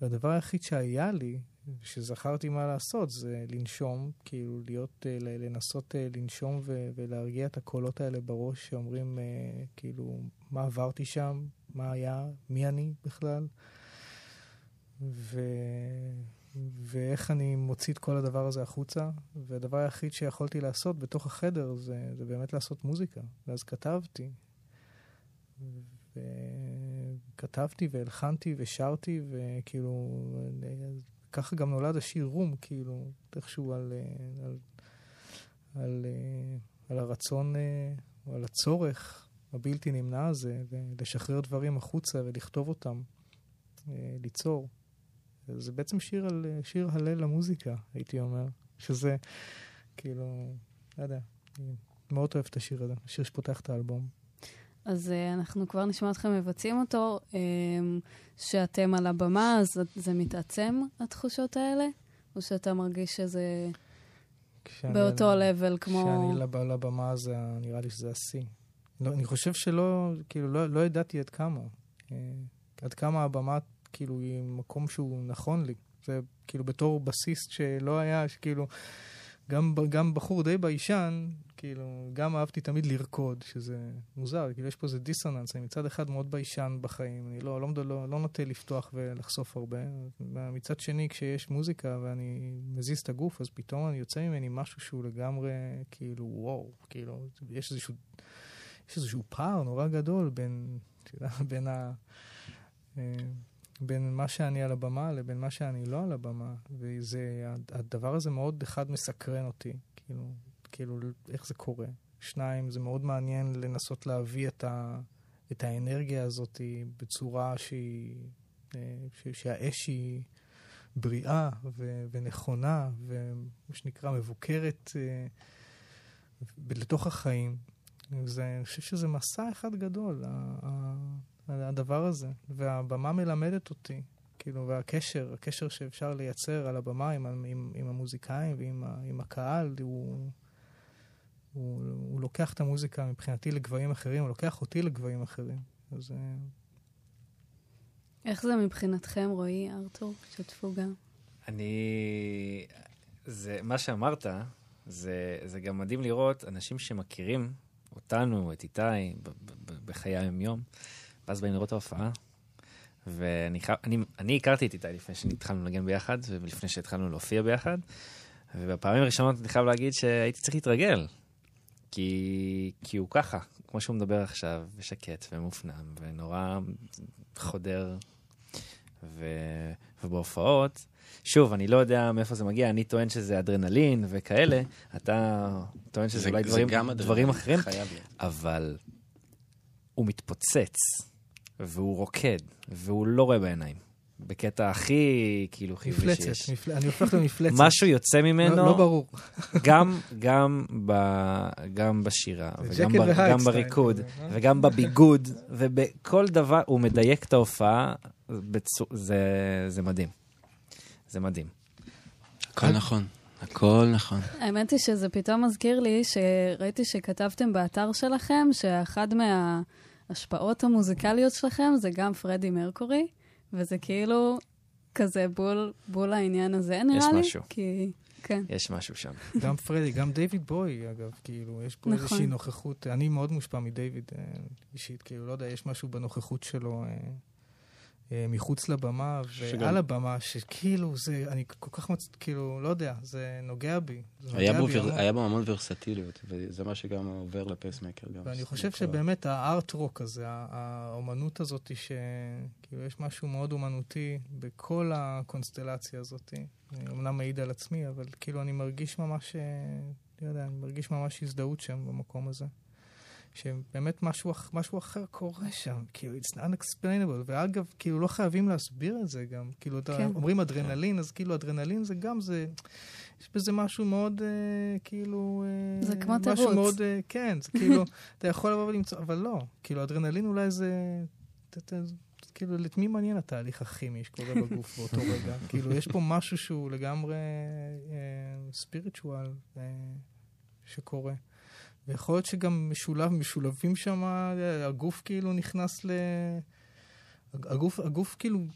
והדבר היחיד שהיה לי שזכרתי מה לעשות, זה לנשום, כאילו להיות, אה, לנסות אה, לנשום ו- ולהרגיע את הקולות האלה בראש שאומרים, כאילו, מה עברתי שם, מה היה, מי אני בכלל, ו- ואיך אני מוציא את כל הדבר הזה החוצה. והדבר היחיד שיכולתי לעשות בתוך החדר זה, זה באמת לעשות מוזיקה. ואז כתבתי. וכתבתי והלחנתי ושרתי, וכאילו, ככה גם נולד השיר רום, כאילו, איכשהו על, על, על, על הרצון, או על הצורך הבלתי נמנע הזה, ולשחרר דברים החוצה ולכתוב אותם, ליצור. זה בעצם שיר, על, שיר הלל למוזיקה, הייתי אומר, שזה, כאילו, לא יודע, אני מאוד אוהב את השיר הזה, השיר שפותח את האלבום. אז uh, אנחנו כבר נשמע אתכם מבצעים אותו. Um, שאתם על הבמה, אז זה מתעצם, התחושות האלה? או שאתה מרגיש שזה באותו level כמו... כשאני לב, לבמה, זה, נראה לי שזה השיא. לא, אני חושב שלא, כאילו, לא, לא ידעתי עד כמה. אה, עד כמה הבמה, כאילו, היא מקום שהוא נכון לי. זה כאילו בתור בסיס שלא היה, שכאילו... גם, גם בחור די ביישן, כאילו, גם אהבתי תמיד לרקוד, שזה מוזר, כאילו יש פה איזה דיסוננס, אני מצד אחד מאוד ביישן בחיים, אני לא, לא, לא, לא נוטה לפתוח ולחשוף הרבה. מצד שני, כשיש מוזיקה ואני מזיז את הגוף, אז פתאום אני יוצא ממני משהו שהוא לגמרי, כאילו, וואו, כאילו, יש איזשהו, יש איזשהו פער נורא גדול בין, בין ה... בין מה שאני על הבמה לבין מה שאני לא על הבמה. וזה, הדבר הזה מאוד אחד מסקרן אותי, כאילו, כאילו איך זה קורה. שניים, זה מאוד מעניין לנסות להביא את, ה, את האנרגיה הזאת בצורה שהיא, אה, ש, שהאש היא בריאה ו- ונכונה, ומה שנקרא מבוקרת אה, לתוך החיים. וזה, אני חושב שזה מסע אחד גדול, הדבר הזה. והבמה מלמדת אותי, כאילו, והקשר, הקשר שאפשר לייצר על הבמה עם, עם, עם המוזיקאים ועם ה- עם הקהל, הוא, הוא, הוא לוקח את המוזיקה מבחינתי לגבהים אחרים, הוא לוקח אותי לגבהים אחרים. אז אה, איך זה מבחינתכם, רועי, ארתור? שתפו גם. אני... זה, מה שאמרת, זה, זה גם מדהים לראות אנשים שמכירים אותנו, את איתי, ב- ב- ב- בחיי היום-יום, ואז באים לראות את ההופעה. ואני אני, אני הכרתי את איתי לפני שהתחלנו לנגן ביחד, ולפני שהתחלנו להופיע ביחד, ובפעמים הראשונות אני חייב להגיד שהייתי צריך להתרגל. כי, כי הוא ככה, כמו שהוא מדבר עכשיו, ושקט ומופנם, ונורא חודר. ו... ובהופעות, שוב, אני לא יודע מאיפה זה מגיע, אני טוען שזה אדרנלין וכאלה, אתה טוען שזה אולי דברים, גם אדרנלין, דברים אחרים. אבל הוא מתפוצץ, והוא רוקד, והוא לא רואה בעיניים. בקטע הכי כאילו חיובי מפלצת, שיש. מפל... אני הופך למפלצת. משהו יוצא ממנו, לא, לא ברור. גם, גם, ב, גם בשירה, וגם ב, גם בריקוד, אה? וגם בביגוד, ובכל דבר, הוא מדייק את ההופעה, בצו, זה, זה מדהים. זה מדהים. הכל נכון, הכל נכון. האמת היא שזה פתאום מזכיר לי שראיתי שכתבתם באתר שלכם שאחד מההשפעות המוזיקליות שלכם זה גם פרדי מרקורי, וזה כאילו כזה בול, בול העניין הזה, נראה לי. משהו. כי, כן. יש משהו שם. גם פרדי, גם דיוויד בוי, אגב, כאילו, יש פה נכון. איזושהי נוכחות. אני מאוד מושפע מדיוויד אה, אישית, כאילו, לא יודע, יש משהו בנוכחות שלו אה, מחוץ לבמה שגם- ועל הבמה, שכאילו, זה, אני כל כך מצ... כאילו, לא יודע, זה נוגע בי. זה היה נוגע בו בי ור-. היה בו המון ורסטיליות, וזה מה שגם עובר לפייסמקר גם. ואני חושב כבר- שבאמת הארט-רוק הזה, האומנות הזאת, שכאילו יש משהו מאוד אומנותי בכל הקונסטלציה הזאת. אני אומנם מעיד על עצמי, אבל כאילו אני מרגיש ממש, אה, לא יודע, אני מרגיש ממש הזדהות שם במקום הזה. שבאמת משהו, משהו אחר קורה שם, כאילו, it's unexplainable, ואגב, כאילו, לא חייבים להסביר את זה גם, כאילו, אתה, כן. אומרים אדרנלין, אז כאילו, אדרנלין זה גם, זה, יש בזה משהו מאוד, אה, כאילו, אה, זה כמו משהו תירוץ. מאוד, אה, כן, זה כאילו, אתה יכול לבוא ולמצוא, אבל לא, כאילו, אדרנלין אולי זה, ת- ת- כאילו, את מי מעניין התהליך הכימי שקורה בגוף באותו רגע? כאילו, יש פה משהו שהוא לגמרי ספיריטואל שקורה. ויכול להיות שגם משולב, משולבים שם, אה, הגוף כאילו נכנס ל... הגוף, הגוף כאילו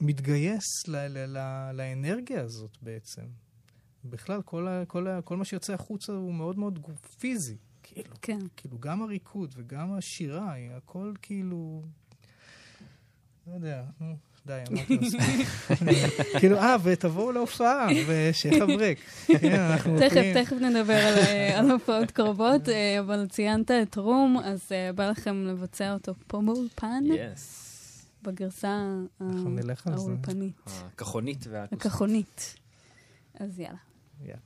מתגייס ל, ל, ל, לאנרגיה הזאת בעצם. בכלל, כל, ה, כל, ה, כל מה שיוצא החוצה הוא מאוד מאוד גוף, פיזי. כאילו, כן. כאילו, גם הריקוד וגם השירה, הכל כאילו... לא יודע, נו, די, אמרתי מספיק. כאילו, אה, ותבואו להופעה, ושיהיה ברק. כן, אנחנו תכף. תכף נדבר על, אה, הופעות קרובות, אה, אבל ציינת את רום, אז אה, בא לכם לבצע אותו פה באולפן. בגרסה. האולפנית, הכחונית והאקוסטית. הכחונית. אז יאללה. יאללה.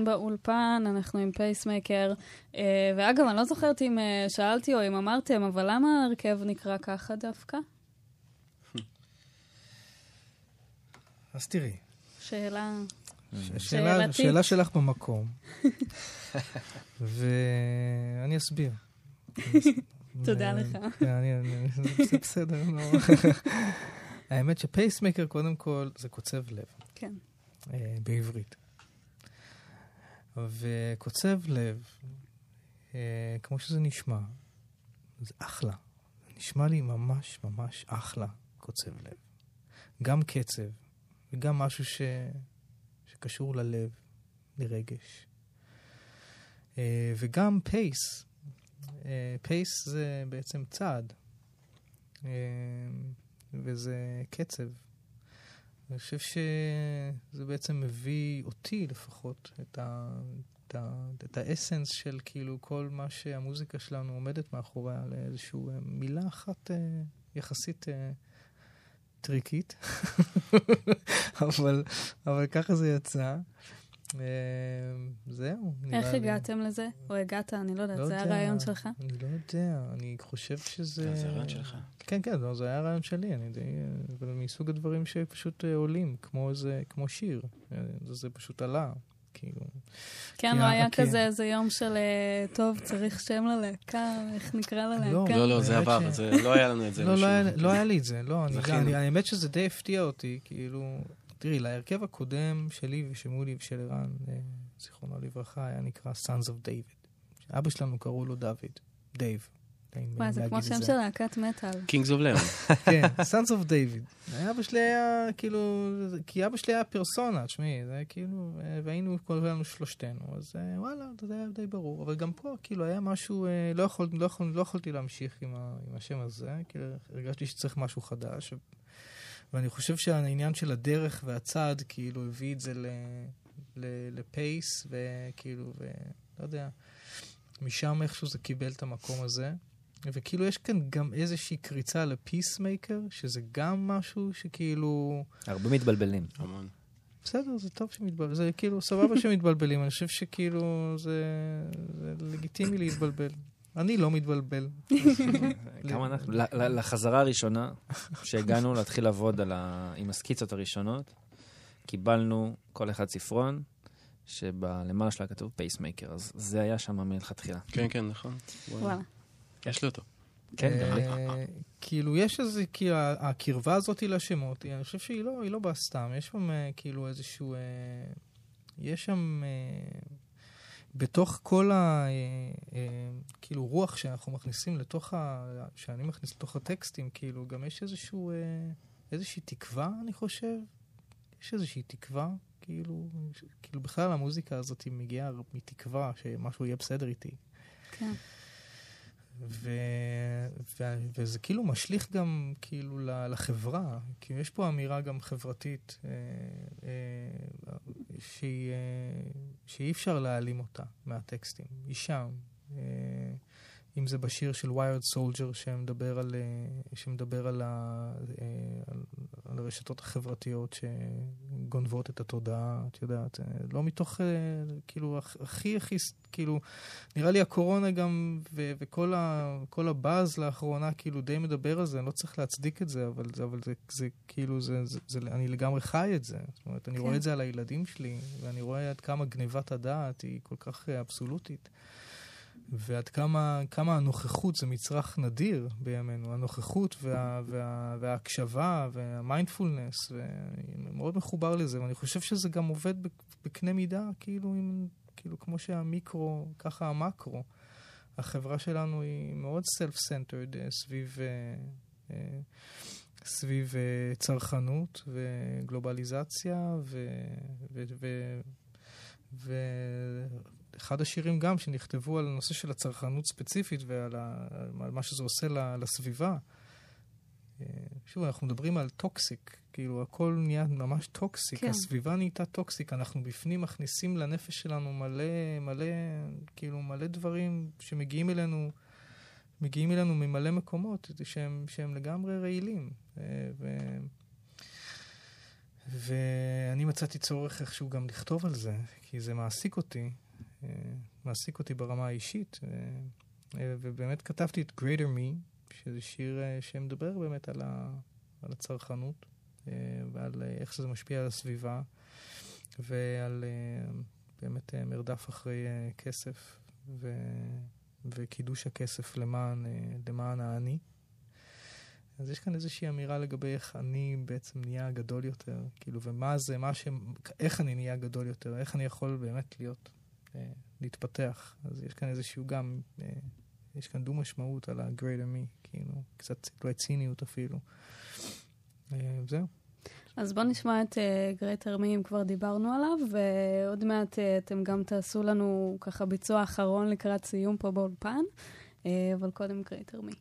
כאן באולפן, אנחנו עם פייסמקר. אה, ואגב, אני לא זוכרת אם אה, שאלתי או אם אמרתם, אבל למה ההרכב נקרא ככה דווקא? אז תראי, שאלה... שאלה. שאלה שלך במקום, ואני אסביר. תודה לך. זה בסדר, לא. האמת שפייסמקר, קודם כל, זה קוצב לב, כן. אה, בעברית. וקוצב לב, אה, כמו שזה נשמע, זה אחלה. נשמע לי ממש ממש אחלה קוצב לב. גם קצב, וגם משהו ש... שקשור ללב, לרגש. אה, וגם pace. אה, pace זה בעצם צעד, אה, וזה קצב. אני חושב שזה בעצם מביא אותי לפחות את, ה, את, ה, את האסנס של כאילו כל מה שהמוזיקה שלנו עומדת מאחוריה לאיזושהי אה, מילה אחת אה, יחסית אה, טריקית, אבל, אבל ככה זה יצא. אה, זהו. איך. הגעתם לזה? או הגעת, אני לא יודעת, לא זה היה יודע. רעיון שלך? אני לא יודע, אני חושב שזה... זה הרעיון שלך. כן, כן, לא, זה היה רעיון שלי, אני די... אבל מסוג הדברים שפשוט אה, עולים, כמו איזה, כמו שיר. אה, זה, זה פשוט עלה, כאילו. כן, לא היה כן. כזה איזה יום של, טוב, צריך שם ללהקה, איך נקרא ללהקה? לא, לא, זה עבר, לא היה לנו את זה. לא, לא היה, לא לי את זה, לא. אני, האמת שזה די הפתיע אותי, כאילו, תראי, להרכב הקודם שלי ושמולי ושל ערן, אה, זיכרונו לברכה, היה נקרא Sons of David. אבא שלנו קראו לו דוד, דייב. וואי, זה כמו שם. של להקת מטאל. Kings of Leon. כן, Sons of David. אבא שלי היה כאילו, כי אבא שלי היה פרסונה, תשמעי, זה היה כאילו, אה, והיינו כולנו שלושתנו, אז אה, וואלה, זה היה די ברור. אבל גם פה, כאילו, היה משהו, לא, לא, לא יכולתי להמשיך עם השם הזה, כאילו, הרגשתי שצריך משהו חדש. ואני חושב שהעניין של הדרך והצעד, כאילו, הביא את זה ל, ל, לפייס, וכאילו, ולא יודע, משם איכשהו זה קיבל את המקום הזה. וכאילו יש כאן גם איזושהי קריצה לפיסמייקר, שזה גם משהו שכאילו... הרבה מתבלבלים. המון. בסדר, זה טוב שמתבלבלים, זה כאילו סבבה שמתבלבלים, אני חושב שכאילו זה, זה לגיטימי להתבלבל. אני לא מתבלבל. כמה אנחנו? לחזרה הראשונה, שהגענו להתחיל לעבוד ה... עם הסקיצות הראשונות, קיבלנו כל אחד ספרון, שבלמעלה שלה כתוב Pacemaker, אז זה היה שם מלכתחילה. כן, כן, נכון. וואלה. יש לי אותו. כן, גם לי. אה, כאילו, יש איזה, כאילו, הקרבה הזאת לשמות, אני חושב שהיא לא, לא באה סתם, יש שם אה, כאילו איזשהו, אה, יש שם, בתוך כל ה... אה, אה, כאילו, רוח שאנחנו מכניסים לתוך ה... שאני מכניס לתוך הטקסטים, כאילו, גם יש איזשהו, אה, איזושהי תקווה, אני חושב. יש איזושהי תקווה, כאילו, כאילו, בכלל המוזיקה הזאת מגיעה מתקווה שמשהו יהיה בסדר איתי. כן. ו... ו... וזה כאילו משליך גם כאילו לחברה, כי יש פה אמירה גם חברתית אה, אה, שהיא, אה, שאי אפשר להעלים אותה מהטקסטים, היא שם. אה, אם זה בשיר של Wired Soldier שמדבר על, אה, שמדבר על, ה, אה, על, על הרשתות החברתיות שגונבות את התודעה, את יודעת, אה, לא מתוך, אה, כאילו, הכ- הכי הכי, כאילו, נראה לי הקורונה גם, ו- וכל ה- הבאז לאחרונה, כאילו, די מדבר על זה, אני לא צריך להצדיק את זה, אבל זה, אבל זה, זה כאילו, זה, זה, זה, אני לגמרי חי את זה. זאת אומרת, אני כן. רואה את זה על הילדים שלי, ואני רואה עד כמה גניבת הדעת היא כל כך אה, אבסולוטית. ועד כמה, כמה הנוכחות זה מצרך נדיר בימינו, הנוכחות וה, וה, וההקשבה והמיינדפולנס, ואני מאוד מחובר לזה, ואני חושב שזה גם עובד בק- בקנה מידה, כאילו, עם, כאילו כמו שהמיקרו, ככה המקרו. החברה שלנו היא מאוד self-centered אה, סביב, אה, אה, סביב צרכנות וגלובליזציה ו... ו, ו ואחד השירים גם שנכתבו על הנושא של הצרכנות ספציפית ועל ה... מה שזה עושה לסביבה. אה, שוב, אנחנו מדברים על toxic, כאילו הכל נהיה ממש toxic, כן. הסביבה נהייתה toxic, אנחנו בפנים מכניסים לנפש שלנו מלא, מלא, כאילו מלא דברים שמגיעים אלינו, מגיעים אלינו ממלא מקומות שהם, שהם לגמרי רעילים. אה, ו... ואני מצאתי צורך איכשהו גם לכתוב על זה, כי זה מעסיק אותי, מעסיק אותי ברמה האישית. אה, ובאמת כתבתי את Greater Me, שזה שיר אה, שמדבר באמת על, ה, על הצרכנות, אה, ועל איך שזה משפיע על הסביבה, ועל באמת מרדף אחרי כסף, ו, וקידוש הכסף למען, למען העני. אז יש כאן איזושהי אמירה לגבי איך אני בעצם נהיה גדול יותר, כאילו, ומה זה, מה ש... איך אני נהיה גדול יותר, איך אני יכול באמת להיות, להתפתח. אז יש כאן איזשהו גם, אה, יש כאן דו משמעות על ה-greater me, כאילו, קצת אולי ציניות אפילו. אה, זהו. אז בואו נשמע את אה, Greater Me, אם כבר דיברנו עליו, ועוד מעט uh, אתם גם תעשו לנו ככה ביצוע אחרון לקראת סיום פה באולפן, אה, אבל קודם Greater Me.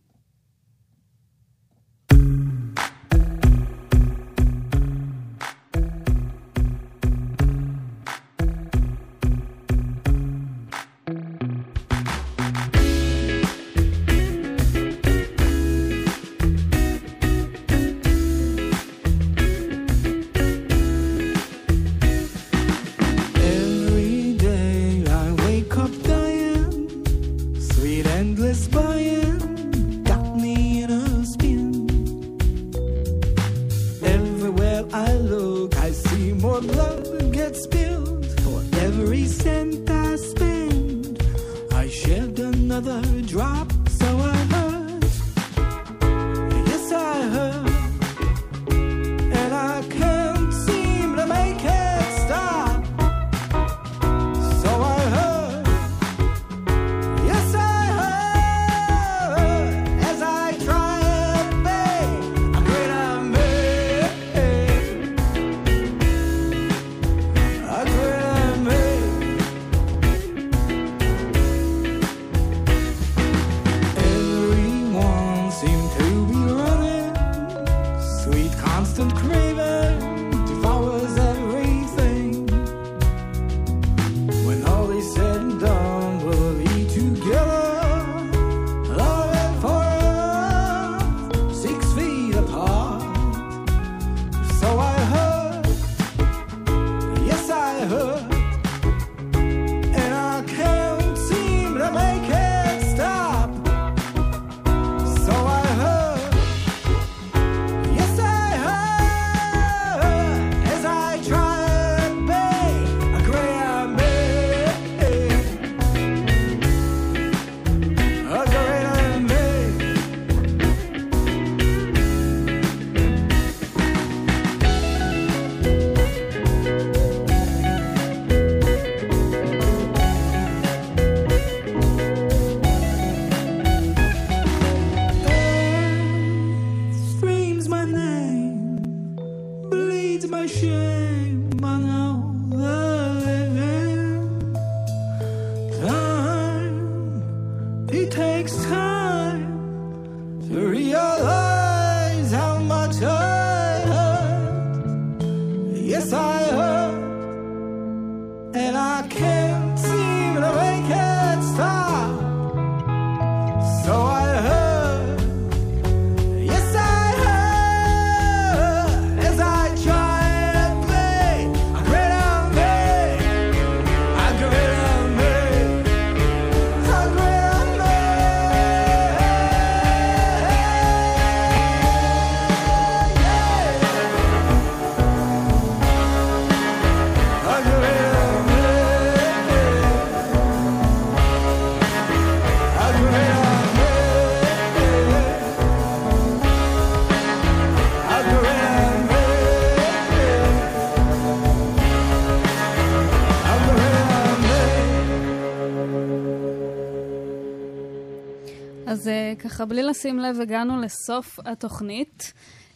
ככה, בלי לשים לב, הגענו לסוף התוכנית,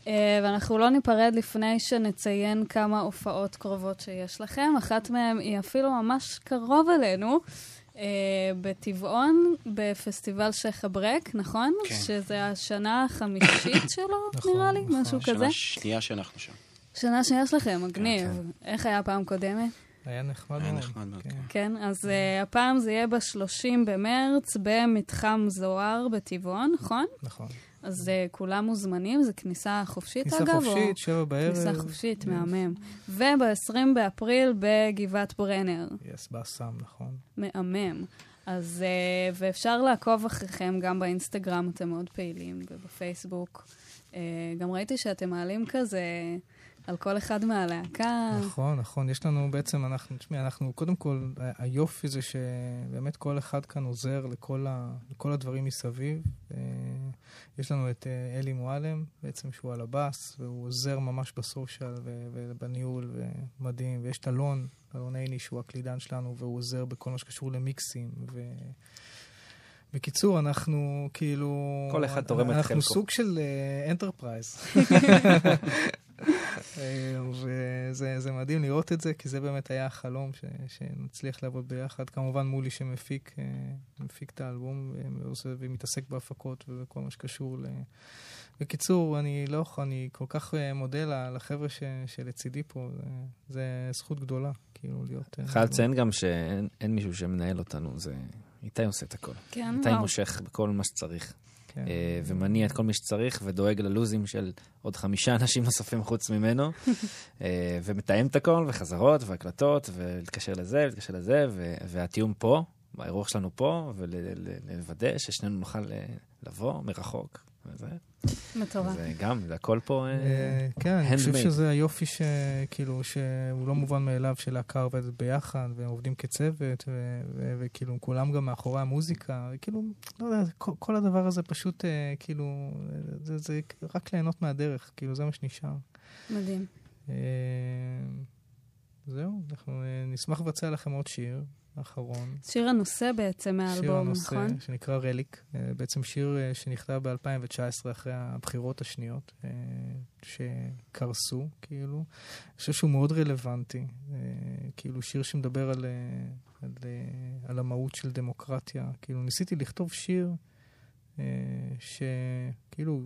אה, ואנחנו לא ניפרד לפני שנציין כמה הופעות קרובות שיש לכם. אחת מהן היא אפילו ממש קרוב אלינו. Uh, בטבעון, בפסטיבל שייח' אברק, נכון? כן. שזה השנה החמישית שלו, נכון, נראה לי, נכון. משהו כזה. שנה שנייה שאנחנו שם. שנה שיש לכם, מגניב. כן, איך היה פעם קודמת? היה נחמד היה מאוד. נחמד מאוד, כן. כן. כן, אז uh, הפעם זה יהיה ב-30 במרץ במתחם זוהר בטבעון, נכון? נכון. אז uh, כולם מוזמנים, זה כניסה חופשית כניסה אגב? חופשית, שבע בערב. כניסה חופשית, Yes. מהמם. וב-20 באפריל בגבעת ברנר, יס, באסם, נכון. מהמם. אז, uh, ואפשר לעקוב אחריכם גם באינסטגרם, אתם מאוד פעילים, ובפייסבוק. Uh, גם ראיתי שאתם מעלים כזה על כל אחד מהלהקה. נכון, נכון. יש לנו בעצם, אנחנו, תשמעי, אנחנו, קודם כל, היופי זה שבאמת כל אחד כאן עוזר לכל, ה, לכל הדברים מסביב. אה, יש לנו את אה, אלי מועלם, בעצם שהוא על הבאס, והוא עוזר ממש בסושיאל ובניהול, ומדהים. ויש את אלון, אלון עיני, שהוא הקלידן שלנו, והוא עוזר בכל מה שקשור למיקסים. ו... בקיצור, אנחנו כאילו... כל אחד תורם את אנחנו חלקו. סוג של אנטרפרייז. וזה זה מדהים לראות את זה, כי זה באמת היה החלום ש, שנצליח לעבוד ביחד. כמובן מולי שמפיק אה, מפיק את האלבום ועושה, ומתעסק בהפקות ובכל מה שקשור ל... בקיצור, אני לא יכול, אני כל כך אה, מודה לחבר'ה ש, שלצידי פה, זה, זה זכות גדולה, כאילו להיות... אה, חייב לציין גם שאין אין מישהו שמנהל אותנו, זה... איתי עושה את הכל. כן, איתי וואו. מושך בכל מה שצריך. כן. אה, ומניע את כל מי שצריך, ודואג ללוזים של עוד חמישה אנשים נוספים חוץ ממנו, אה, ומתאם את הכל, וחזרות, והקלטות, ולהתקשר לזה, ולהתקשר לזה, והתיאום פה, האירוח שלנו פה, ולוודא ששנינו נוכל אה, לבוא מרחוק. וזה, מטורף. זה גם, זה הכל פה... אה, אה, כן, אני חושב. שזה היופי שכאילו, שהוא לא מובן מאליו שלהקה עובדת ביחד, והם עובדים כצוות, וכאילו כולם גם מאחורי המוזיקה, כאילו, לא יודע, כל, כל הדבר הזה פשוט אה, כאילו, זה, זה רק ליהנות מהדרך, כאילו, זה מה שנשאר. מדהים. זהו, אנחנו אה, נשמח לבצע לכם עוד שיר, אחרון. שיר הנושא בעצם שיר מהאלבום, הנושא, נכון? שנקרא רליק, אה, בעצם שיר אה, שנכתב ב-2019 אחרי הבחירות השניות, שקרסו, כאילו. אני חושב שהוא מאוד רלוונטי, כאילו שיר שמדבר על, על, על המהות של דמוקרטיה. כאילו, ניסיתי לכתוב שיר שכאילו,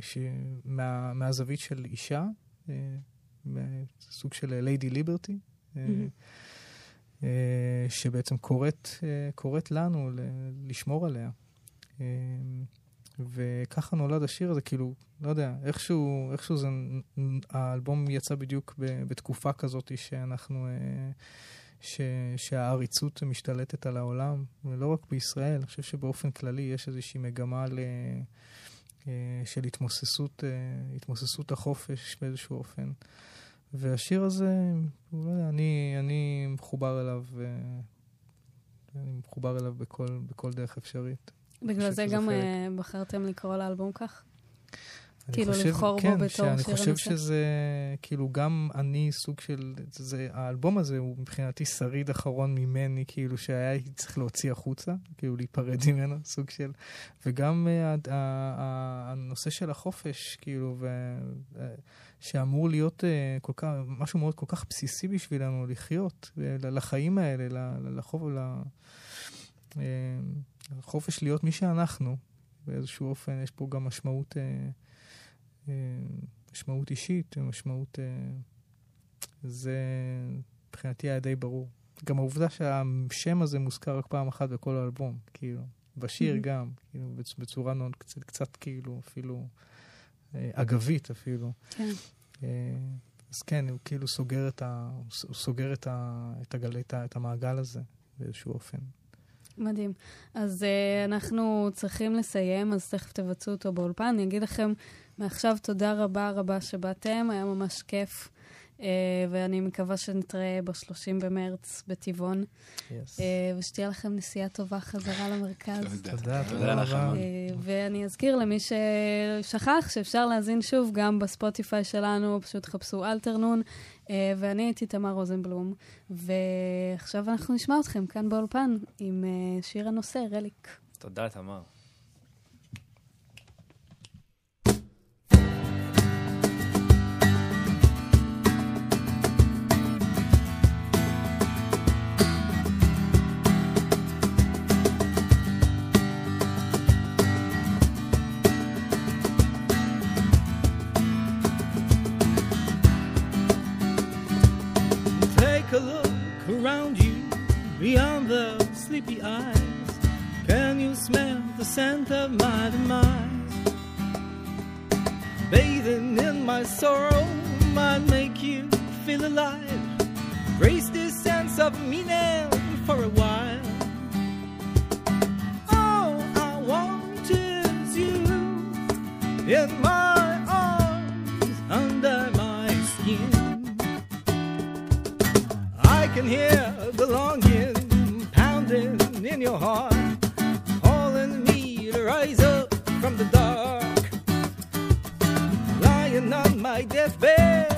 שמה, מהזווית של אישה, סוג של ליידי ליברטי. מהמם. אה, שבעצם קוראת, אה, קוראת לנו לשמור עליה. אה, וככה נולד השיר הזה, כאילו, לא יודע, איכשהו, איכשהו זה, האלבום יצא בדיוק בתקופה כזאת שאנחנו, אה, ש, שהעריצות משתלטת על העולם, ולא רק בישראל, אני חושב שבאופן כללי יש איזושהי מגמה ל... אה, של התמוססות, אה, התמוססות החופש באיזשהו אופן. והשיר הזה, לא יודע, אני, אני מחובר אליו, אה, אני מחובר אליו בכל, בכל דרך אפשרית. בגלל זה גם חלק. בחרתם לקרוא לאלבום כך? כאילו, חושב- לבחור בו כן, בתור שאני שיר חושב הנושא? שזה, כאילו, גם אני סוג של, זה, האלבום הזה הוא מבחינתי שריד אחרון ממני, כאילו, שהיה צריך להוציא החוצה, כאילו, להיפרד ממנו, סוג של, וגם אה, ה- ה- ה- הנושא של החופש, כאילו, ו, אה, שאמור להיות אה, כל כך, משהו מאוד כל כך בסיסי בשבילנו לחיות, ל- לחיים האלה, ל- ל- לחוף, ל- אה, החופש להיות מי שאנחנו, באיזשהו אופן, יש פה גם משמעות... אה, משמעות אישית, משמעות... אה, זה מבחינתי היה די ברור. גם העובדה שהשם הזה מוזכר רק פעם אחת בכל האלבום, כאילו, בשיר Mhm. גם, כאילו, בצ- בצורה מאוד קצת, קצת כאילו, אפילו אה, אגבית אפילו. כן. אה, אז כן, הוא כאילו סוגר את, ה, הוא סוגר את, ה, את, הגל, את, ה, את המעגל הזה באיזשהו אופן. מדהים. אז uh, אנחנו צריכים לסיים, אז תכף תבצעו אותו באולפן. אני אגיד לכם מעכשיו תודה רבה רבה שבאתם, היה ממש כיף. Uh, ואני מקווה שנתראה ב-30 במרץ בטבעון, Yes. uh, ושתהיה לכם נסיעה טובה חזרה למרכז. תודה, תודה תודה לך. אה, ואני אזכיר למי ששכח שאפשר להאזין שוב גם בספוטיפיי שלנו, פשוט חפשו אלתרנון. ואני הייתי תמר רוזנבלום, ועכשיו אנחנו נשמע אתכם כאן באולפן עם אה, שיר הנושא, רליק. תודה, תמר. Sleepy eyes. Can you smell the scent of my demise? Bathing in my sorrow might make you feel alive. Raise this sense of meaning for a while. All I want is you in my arms under my skin. I can hear the longing pounding in your heart, calling me to rise up from the dark. Lying on my deathbed,